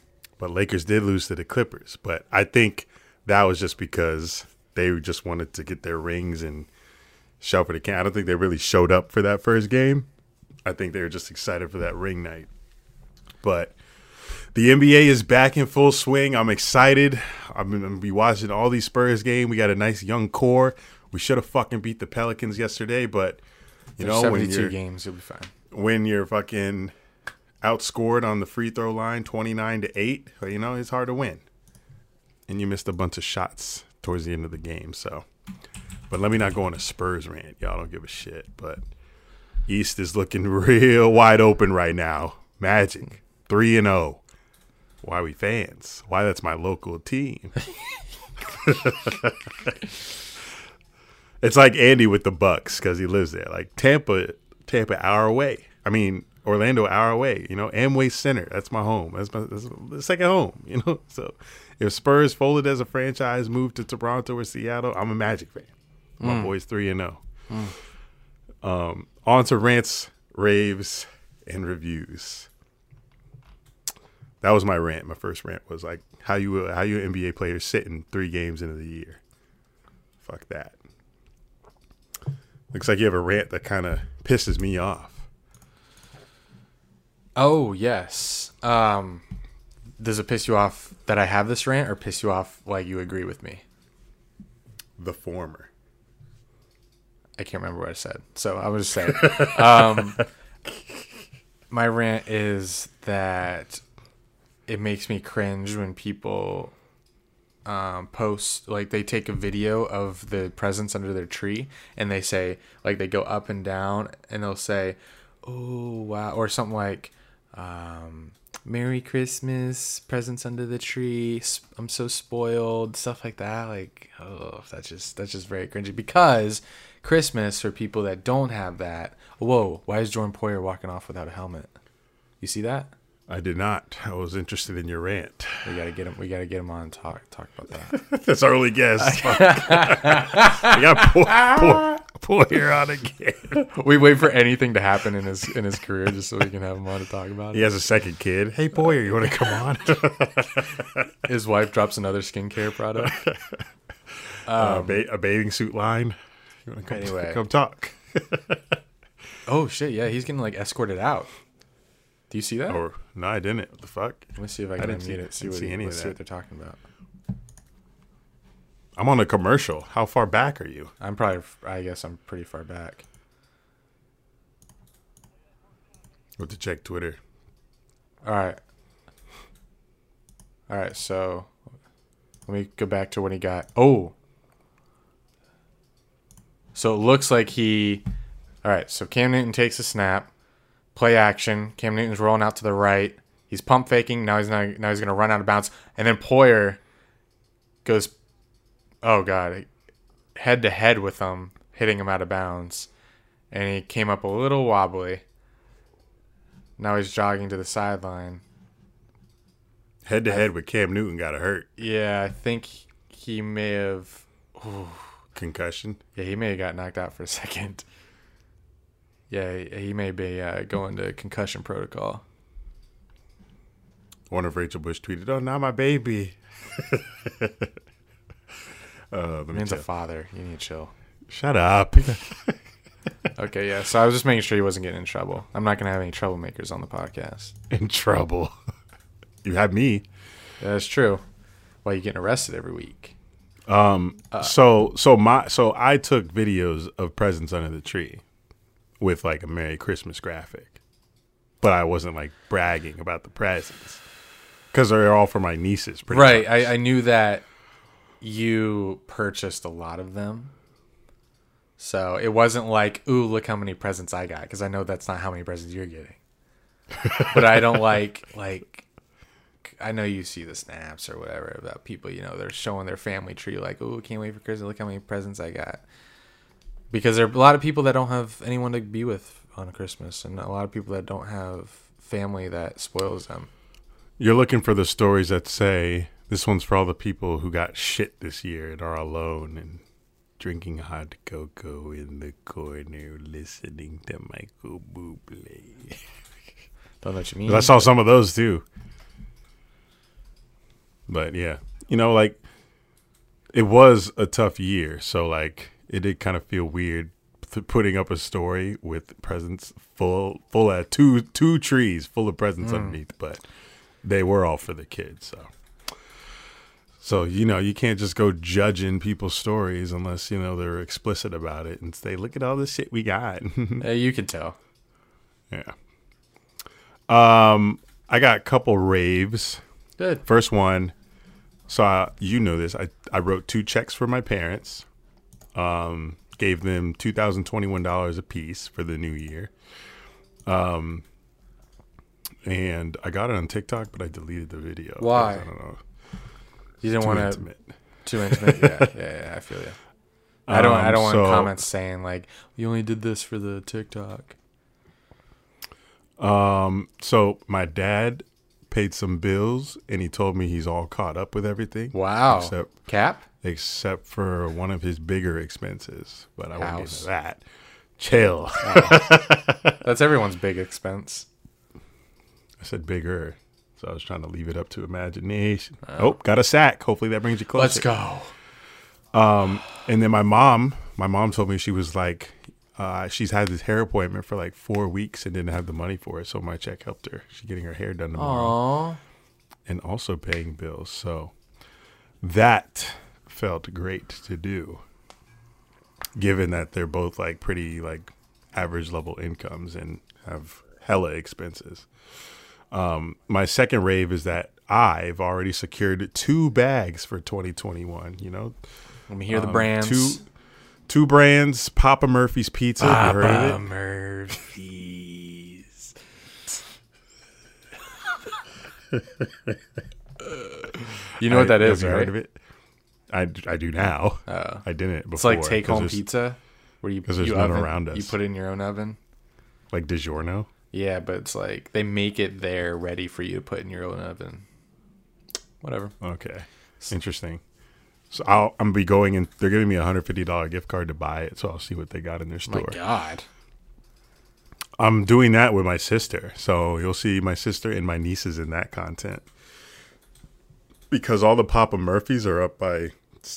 But Lakers did lose to the Clippers. But I think that was just because they just wanted to get their rings and show for the can. I don't think they really showed up for that first game. I think they were just excited for that ring night. But the NBA is back in full swing. I'm excited. I'm gonna be watching all these Spurs game. We got a nice young core. We should have fucking beat the Pelicans yesterday, but you There's know when 72 you're games, you'll be fine. when you're fucking outscored on the free throw line 29 to 8 well, you know it's hard to win. And you missed a bunch of shots towards the end of the game so. But let me not go on a spurs rant y'all don't give a shit but east is looking (laughs) real wide open right now. Magic 3 and 0 why we fans? Why that's my local team? (laughs) It's like andy with the bucks because he lives there. Like tampa tampa hour away. I mean orlando hour away you know amway center that's my home that's my that's the second home (laughs) you know so if spurs folded as a franchise moved to toronto or seattle i'm a magic fan. My boys 3 and 0 um on to rants raves and reviews. That was my rant. My first rant was like how you how you nba players sitting three games into the year. Fuck that. Looks like you have a rant that kind of pisses me off Oh yes. Um, does it piss you off that I have this rant, or piss you off like you agree with me? the former I can't remember what I said, so I was just saying. um, (laughs) my rant is that it makes me cringe when people um, post like they take a video of the presents under their tree and they say like they go up and down and they'll say, "Oh wow," or something like. Um, Merry Christmas, presents under the tree. I'm so spoiled, stuff like that. Like, oh, that's just that's just very cringy. Because Christmas for people that don't have that. Whoa, why is Jordan Poyer walking off without a helmet? You see that? i did not i was interested in your rant We gotta get him. We gotta get him on and talk talk about that. (laughs) that's our only guess (laughs) i (laughs) got pull, pull here on again (laughs) we wait for anything to happen in his in his career just so we can have him on to talk about it. he it. has a second kid hey boy you want to come on (laughs) His wife drops another skincare product. (laughs) uh, ba- a bathing suit line you want to come, Anyway. come talk Oh shit! Yeah, he's getting like escorted out. Do you see that? or no i didn't what the fuck Let me see if I I can didn't see- it. See didn't what, see any of let's see that. what they're talking about. I'm on a commercial how far back are you I'm probably. I guess I'm pretty far back. Go to check twitter All right. All right. So let me go back to when he got. Oh. So it looks like he. All right. So Cam Newton takes a snap, play action. Cam Newton's rolling out to the right. He's pump faking. Now he's not. Now he's gonna run out of bounds, and then Poyer goes. Oh god, head to head with him, hitting him out of bounds, and he came up a little wobbly. Now he's jogging to the sideline. head to head with cam newton got hurt Yeah, I think he may have. concussion Yeah, he may have got knocked out for a second. Yeah, he he may be uh, going to concussion protocol. One of Rachel Bush tweeted, "Oh, not my baby." (laughs) uh, Man's a father. You need to chill. Shut up. (laughs) Okay, yeah. So I was just making sure he wasn't getting in trouble. I'm not gonna have any troublemakers on the podcast. In trouble. (laughs) you had me. Yeah, that's true. Why you getting arrested every week? Um. so so my so I took videos of presents under the tree with like a Merry Christmas graphic, but I wasn't like bragging about the presents because they're all for my nieces. Pretty Right. I, I knew that you purchased a lot of them. So it wasn't like, ooh, look how many presents I got, because I know that's not how many presents you're getting. (laughs) but I don't like like I know you see the snaps or whatever about people, you know, they're showing their family tree like, "Oh, can't wait for Christmas. Look how many presents I got." Because there are a lot of people that don't have anyone to be with on Christmas and a lot of people that don't have family that spoils them. You're looking for the stories that say this one's for all the people who got shit this year and are alone and drinking hot cocoa in the corner, listening to Michael Bublé. (laughs) Don't know what you mean. I saw some of those too. But yeah, you know, like it was a tough year, so like it did kind of feel weird putting up a story with presents full full of two two trees full of presents hmm. underneath, but they were all for the kids. So, so you know you can't just go judging people's stories unless you know they're explicit about it and say, "Look at all this shit we got." (laughs) Uh, you can tell. yeah. Um, I got a couple raves. Good. First one, so I, you know this. I, I wrote two checks for my parents. Um, gave them two thousand twenty one dollars a piece for the new year. Um, and I got it on TikTok, but I deleted the video. Why? I don't know. You didn't want to intimate. too intimate. yeah, yeah, yeah. I feel you. I don't. I Um, don't want so- comments saying like you only did this for the TikTok. Um, so my dad paid some bills, and he told me he's all caught up with everything. Wow. Except Cap. except for one of his bigger expenses, but I won't get into that. Chill. (laughs) That's everyone's big expense. I said bigger, so I was trying to leave it up to imagination. Oh, got a sack. Hopefully that brings you closer. Let's go. And then my mom, my mom told me she was like, uh, she's had this hair appointment for like four weeks and didn't have the money for it, so my check helped her. She's getting her hair done tomorrow Aw. and also paying bills. So that felt great to do, given that they're both like pretty like average level incomes and have hella expenses. Um, my second rave is that I've already secured two bags for 2021. You know, Let me hear the Um, brands. Two, two brands. Papa Murphy's Pizza. Have you heard Papa it? Murphy's. you know what that I- is, have you right? Heard of it? I, I do now. Oh. I didn't before. It's like take home pizza, where you 'cause there's you none oven- around us. You put it in your own oven. Like DiGiorno. Yeah, but it's like they make it there ready for you to put in your own oven. Whatever. Okay, interesting. So I'll, I'm gonna be going and they're giving me a hundred fifty dollar gift card to buy it. So I'll see what they got in their store. My. God. I'm doing that with my sister, so you'll see my sister and my nieces in that content. Because all the Papa Murphys are up by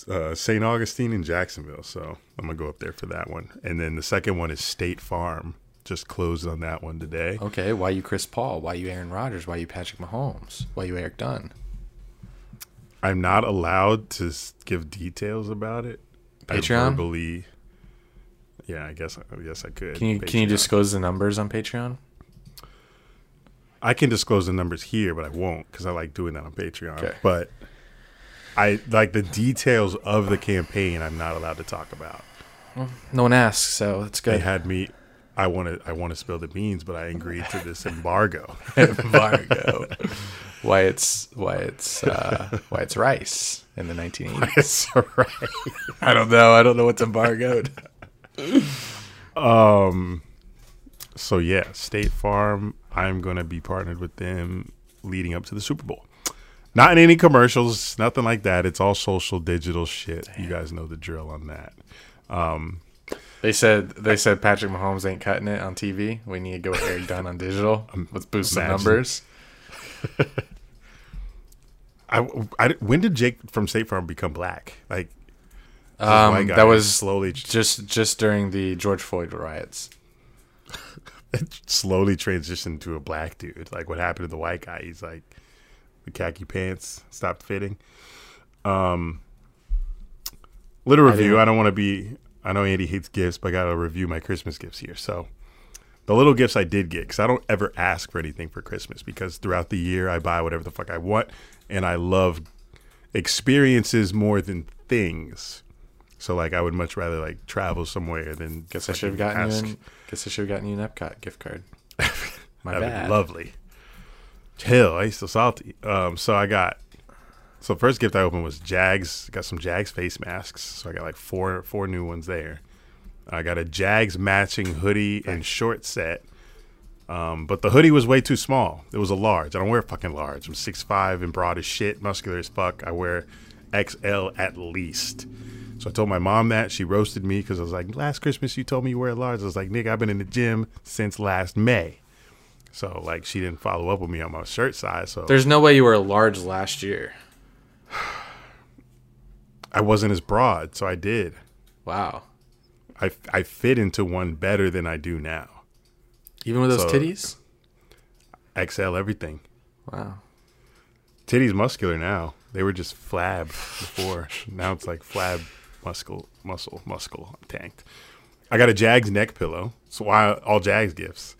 uh, St. Augustine in Jacksonville, so I'm gonna go up there for that one. And then the second one is State Farm. Just closed on that one today. Okay, why you Chris Paul? Why you Aaron Rodgers? Why you Patrick Mahomes? Why you Eric Dunn? I'm not allowed to give details about it. I Patreon? verbally. Yeah, I guess. I guess I could. Can you can you disclose the numbers on Patreon? I can disclose the numbers here, but I won't because I like doing that on Patreon. Okay. But I like the details of the campaign. I'm not allowed to talk about. No one asks, so it's good. They had me. I want to. I want to spill the beans, but I agreed to this embargo. (laughs) embargo. why it's why it's uh, why it's rice in the 1980s. it's (laughs) all right. I don't know. I don't know what's embargoed. Um. So yeah, State Farm. I'm going to be partnered with them leading up to the Super Bowl. Not in any commercials, nothing like that. It's all social, digital shit. You guys know the drill on that. They said they said Patrick Mahomes ain't cutting it on TV. We need to go with Eric Dunn on digital. (laughs) Let's boost some numbers. (laughs) I, I- when did Jake from State Farm become black? Like Um, that was slowly just just during the George Floyd riots. (laughs) slowly transitioned to a black dude. Like what happened to the white guy? He's like the khaki pants stopped fitting. Um, little review. didn't- I, don't want to be. I know Andy hates gifts, but I got to review my Christmas gifts here. So the little gifts I did get because I don't ever ask for anything for Christmas because throughout the year I buy whatever the fuck I want, and I love experiences more than things. So like I would much rather like travel somewhere than Guess I should have gotten ask. you. An, guess I should have gotten you an Epcot gift card. (laughs) My That'd bad. be lovely. Chill, I used to salty. Um, so I got so first gift I opened was Jags. Got some Jags face masks. So I got like four four new ones there. I got a Jags matching hoodie and short set. Um, but the hoodie was way too small. It was a large. I don't wear fucking large. I'm 6'5 and broad as shit, muscular as fuck. I wear XL at least. So I told my mom that. She roasted me because I was like, last Christmas you told me you wear a large. I was like, nigga, I've been in the gym since last May. So like she didn't follow up with me on my shirt size. So There's no way you were a large last year. I wasn't as broad. So I did. Wow. I I fit into one better than I do now. Even with those So- titties? XL everything. Wow. Titties muscular now. They were just flab before. now it's like flab muscle, muscle, muscle. I'm tanked. I got a Jags neck pillow. So why all Jags gifts?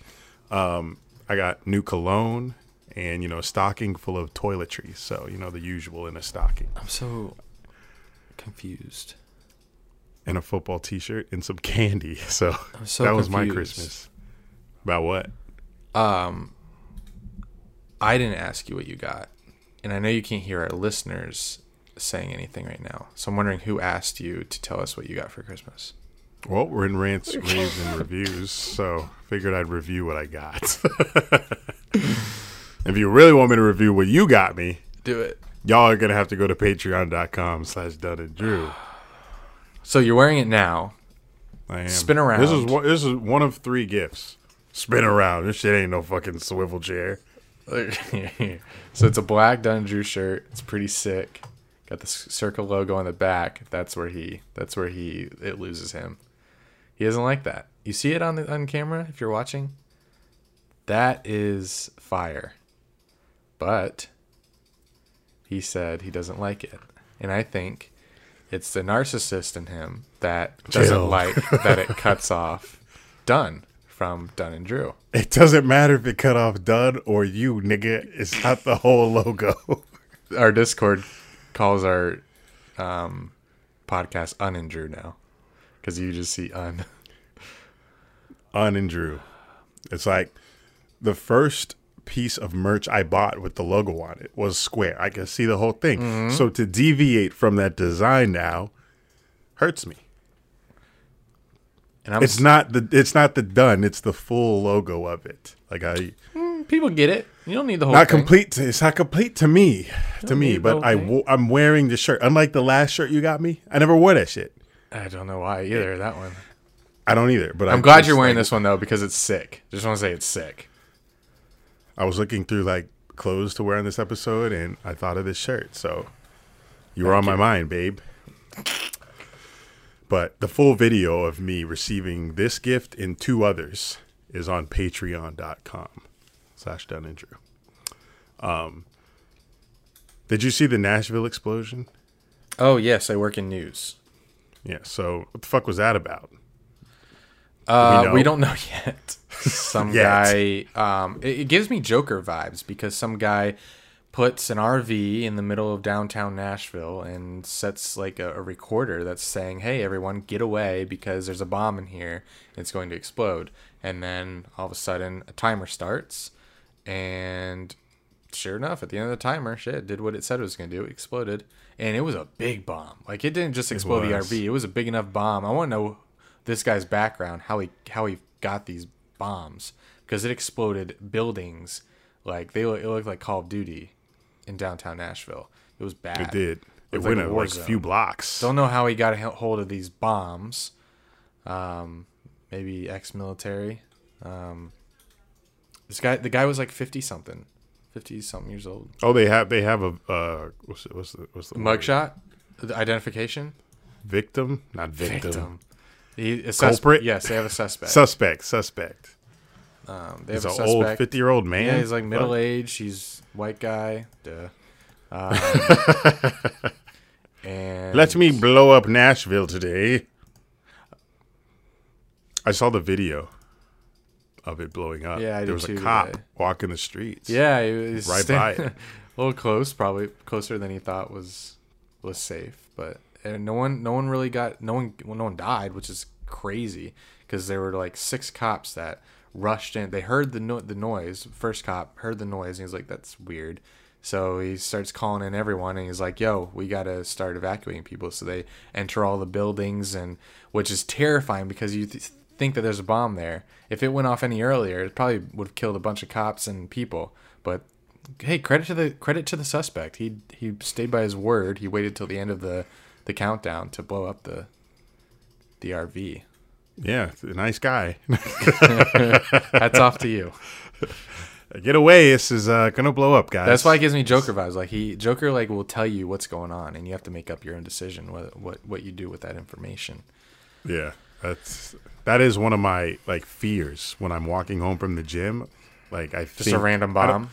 Um, I got new cologne and you know a stocking full of toiletries. So you know the usual in a stocking I'm so confused. and a football T-shirt and some candy. (laughs) So, so that was my. Christmas. About what? Um, I didn't ask you what you got, and I know you can't hear our listeners saying anything right now. So I'm wondering who asked you to tell us what you got for Christmas. Well, we're in rants, (laughs) raves, and reviews, so figured I'd review what I got. (laughs) if you really want me to review what you got me, Do it. y'all are gonna have to go to patreon.com slash Dunn and Drew. (sighs) So you're wearing it now. I am. Spin around. This is one, this is one of three gifts. Spin around. This shit ain't no fucking swivel chair. (laughs) so it's a black Dunn and Drew shirt. It's pretty sick. Got the circle logo on the back. That's where he. That's where he. It loses him. He doesn't like that. You see it on the on camera if you're watching. That is fire. But he said he doesn't like it, and I think it's the narcissist in him that doesn't Chill. like (laughs) that it cuts off Dunn from Dunn and Drew. It doesn't matter if it cut off Dunn or you, nigga. It's not the whole logo. (laughs) our Discord calls our um, podcast Un and Drew now because you just see Un. Un and Drew. It's like the first piece of merch I bought with the logo on it was square. I can see the whole thing. Mm-hmm. So to deviate from that design now hurts me. And I'm It's not the it's not the done. It's the full logo of it. Like I people get it. You don't need the whole not thing. complete. To, it's not complete to me. To me, but I wo- I'm wearing the shirt. Unlike the last shirt you got me, I never wore that shit. I don't know why either. That one. I don't either. But I'm I glad you're wearing like, this one though because it's sick. Just want to say it's sick. I was looking through like clothes to wear on this episode, and I thought of this shirt. So you were on my mind, babe. But the full video of me receiving this gift and two others is on patreon.com slash Dunn and Drew. Um, did you see the Nashville explosion? Oh yes, I work in news. Yeah. So what the fuck was that about? Uh, know? we don't know (laughs) yet. Some Yet. guy. Um, it, it gives me Joker vibes because some guy puts an RV in the middle of downtown Nashville and sets like a, a recorder that's saying, "Hey, everyone, get away because there's a bomb in here. It's going to explode." And then all of a sudden, a timer starts, and sure enough, at the end of the timer, shit it did what it said it was going to do. It exploded, and it was a big bomb. Like it didn't just explode the. RV. It was a big enough bomb. I want to know this guy's background, how he how he got these bombs, because it exploded buildings. Like they it looked like Call of Duty in downtown Nashville. It was bad. It did. It was went like a a like, few blocks. Don't know how he got a hold of these bombs. Um, maybe ex-military. Um, this guy, the guy was like fifty something, fifty something years old. Oh, they have they have a uh, what's what's the what's the? Mugshot, the identification, victim, not victim, victim. He, a Culprit? Yes, they have a suspect. suspect, suspect. um, they He's have an old fifty year old man. Yeah, he's like Fuck. middle aged. He's white guy. Duh. Um, and (laughs) Let me blow up Nashville today. I saw the video of it blowing up. Yeah, I there was a cop today. walking the streets. Yeah, he was Right by it. (laughs) a little close, probably closer than he thought was was safe. But and no one, no one really got no one, well, no one died, which is crazy because there were like six cops that rushed in. They heard the no- the noise. First cop heard the noise, and he's like, "That's weird." So he starts calling in everyone, and he's like, "Yo, we got to start evacuating people." So they enter all the buildings, and which is terrifying because you th- think that there's a bomb there. If it went off any earlier, it probably would have killed a bunch of cops and people. But hey, credit to the credit to the suspect. He he stayed by his word. He waited till the end of the the countdown to blow up the the RV. yeah, a nice guy. (laughs) Hats off to you. Get away! This is uh, gonna blow up, guys. That's why it gives me Joker vibes. Like he Joker like will tell you what's going on, and you have to make up your own decision what what what you do with that information. Yeah, That's that is one of my like fears when I'm walking home from the gym. Like I Just think, a random bomb.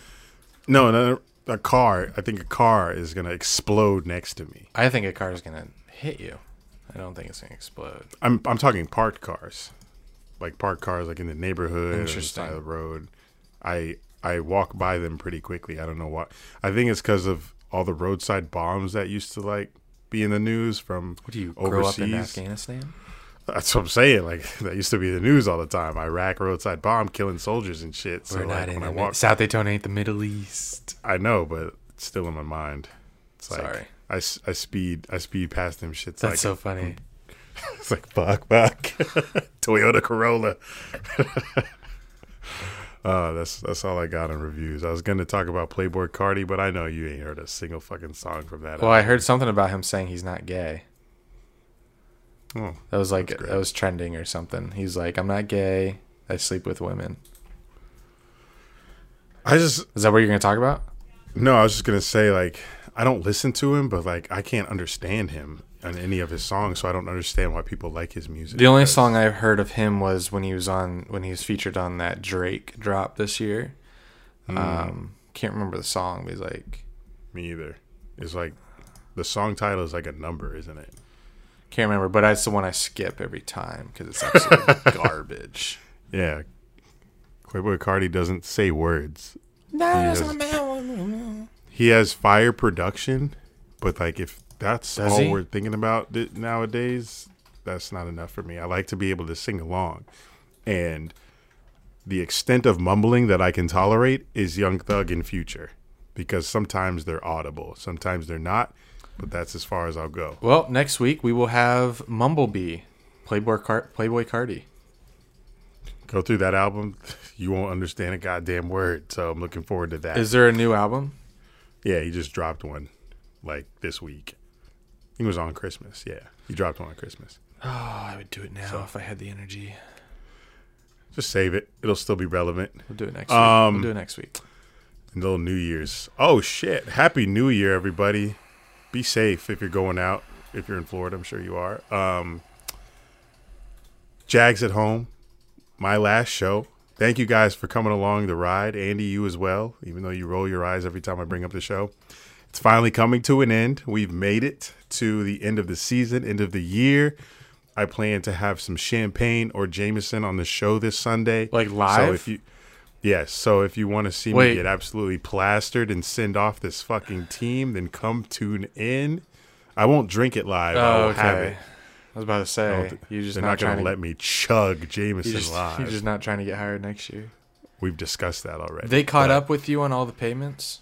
No, no, a car. I think a car is gonna explode next to me. I think a car is gonna hit you. I don't think it's gonna explode. I'm I'm talking parked cars, like parked cars, like in the neighborhood, or the side of the road. I I walk by them pretty quickly. I don't know why. I think it's because of all the roadside bombs that used to like be in the news from What do you grow up in. Afghanistan? That's what I'm saying. Like (laughs) that used to be the news all the time. Iraq roadside bomb killing soldiers and shit. So We're like not in when I the walk, South Daytona ain't the Middle East. I know, but it's still in my mind. It's like Sorry. I, I speed I speed past them shits. That's like so funny. (laughs) It's like fuck, fuck. (laughs) Toyota Corolla. uh, that's that's all I got in reviews. I was gonna talk about Playboi Carti, but I know you ain't heard a single fucking song from that. Well, I heard something about him saying he's not gay. Oh, That was like that was trending or something. He's like, I'm not gay. I sleep with women. I just Is that what you're gonna talk about? no. I was just gonna say like I don't listen to him, but like I can't understand him on any of his songs, so I don't understand why people like his music. The only song I've heard of him was when he was on when he was featured on that Drake drop this year. Hmm. Um, can't remember the song, but he's like, me either. It's like the song title is like a number, isn't it? Can't remember, but that's the one I skip every time because it's absolute (laughs) garbage. Yeah. Playboi Carti doesn't say words. has- he has fire production, but like if that's Does all he? we're thinking about th- nowadays, that's not enough for me. I like to be able to sing along, and the extent of mumbling that I can tolerate is Young Thug and Future, because sometimes they're audible, sometimes they're not, but that's as far as I'll go. Well, next week we will have Mumblebee, Playboi Car- Playboi Carti. Go through that album, (laughs) you won't understand a goddamn word. So I'm looking forward to that. Is there a new album? yeah, he just dropped one, like this week. He was on Christmas. Yeah, he dropped one on Christmas. Oh, I would do it now so, if I had the energy. Just save it. It'll still be relevant. We'll do it next Um, week. We'll do it next week. And little New Year's. Oh shit! Happy New Year, everybody. Be safe if you're going out. If you're in Florida, I'm sure you are. Um, Jags at home. My last show. Thank you guys for coming along the ride. Andy, you as well. Even though you roll your eyes every time I bring up the show, it's finally coming to an end. We've made it to the end of the season, end of the year. I plan to have some champagne or Jameson on the show this Sunday. Like live? So if you Yes, so if you want to see Wait. me get absolutely plastered and send off this fucking team, then come tune in. I won't drink it live. I Oh, will have okay. it. I was about to say you just They're not, not, going to let me chug you Jameson just, live. you're just not trying to get hired next year. We've discussed that already. They caught up with you on all the payments.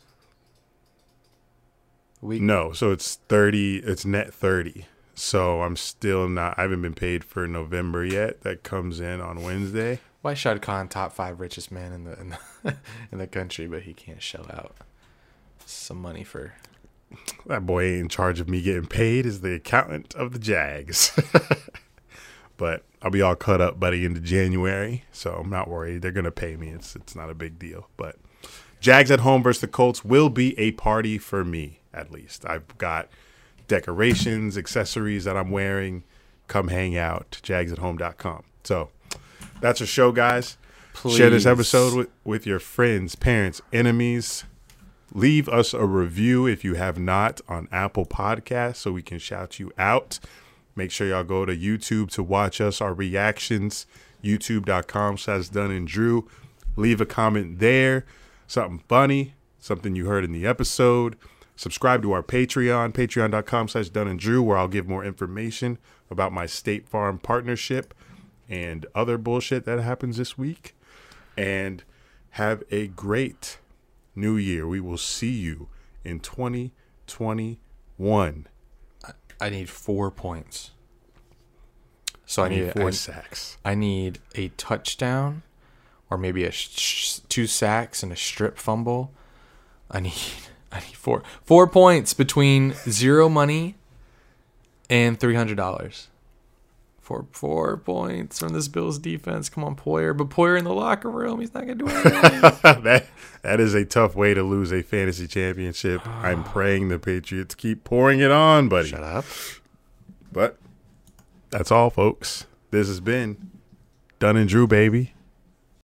We No, so it's 30, it's net 30. So I'm still not, I haven't been paid for November yet. That comes in on Wednesday. Why Shad Khan top five richest man in the in the, (laughs) in the country, but he can't shell out some money for. That boy ain't in charge of me getting paid is the accountant of the Jags. (laughs) but I'll be all cut up by the end of January, so I'm not worried. They're gonna pay me. It's it's not a big deal. But Jags at home versus the Colts will be a party for me, at least. I've got decorations, accessories that I'm wearing. Come hang out, jagsathome.com. So that's a show, guys. Please. Share this episode with, with your friends, parents, enemies. Leave us a review if you have not on Apple Podcasts so we can shout you out. Make sure y'all go to YouTube to watch us, our reactions. YouTube.com slash Dunn and Drew. Leave a comment there. Something funny, something you heard in the episode. Subscribe to our Patreon, patreon.com slash Dunn and Drew, where I'll give more information about my State Farm partnership and other bullshit that happens this week. And have a great new year. We will see you in 2021. I need four points. So I I need, need four I, sacks. I need a touchdown, or maybe a sh- sh- two sacks and a strip fumble. I need (laughs) I need four four points between zero money and three hundred dollars. Four four points from this Bills defense. Come on, Poyer, but Poyer in the locker room, he's not gonna do anything. (laughs) that that is a tough way to lose a fantasy championship. I'm (sighs) praying the Patriots keep pouring it on, buddy. Shut up. But that's all, folks. This has been Dunn and Drew, baby.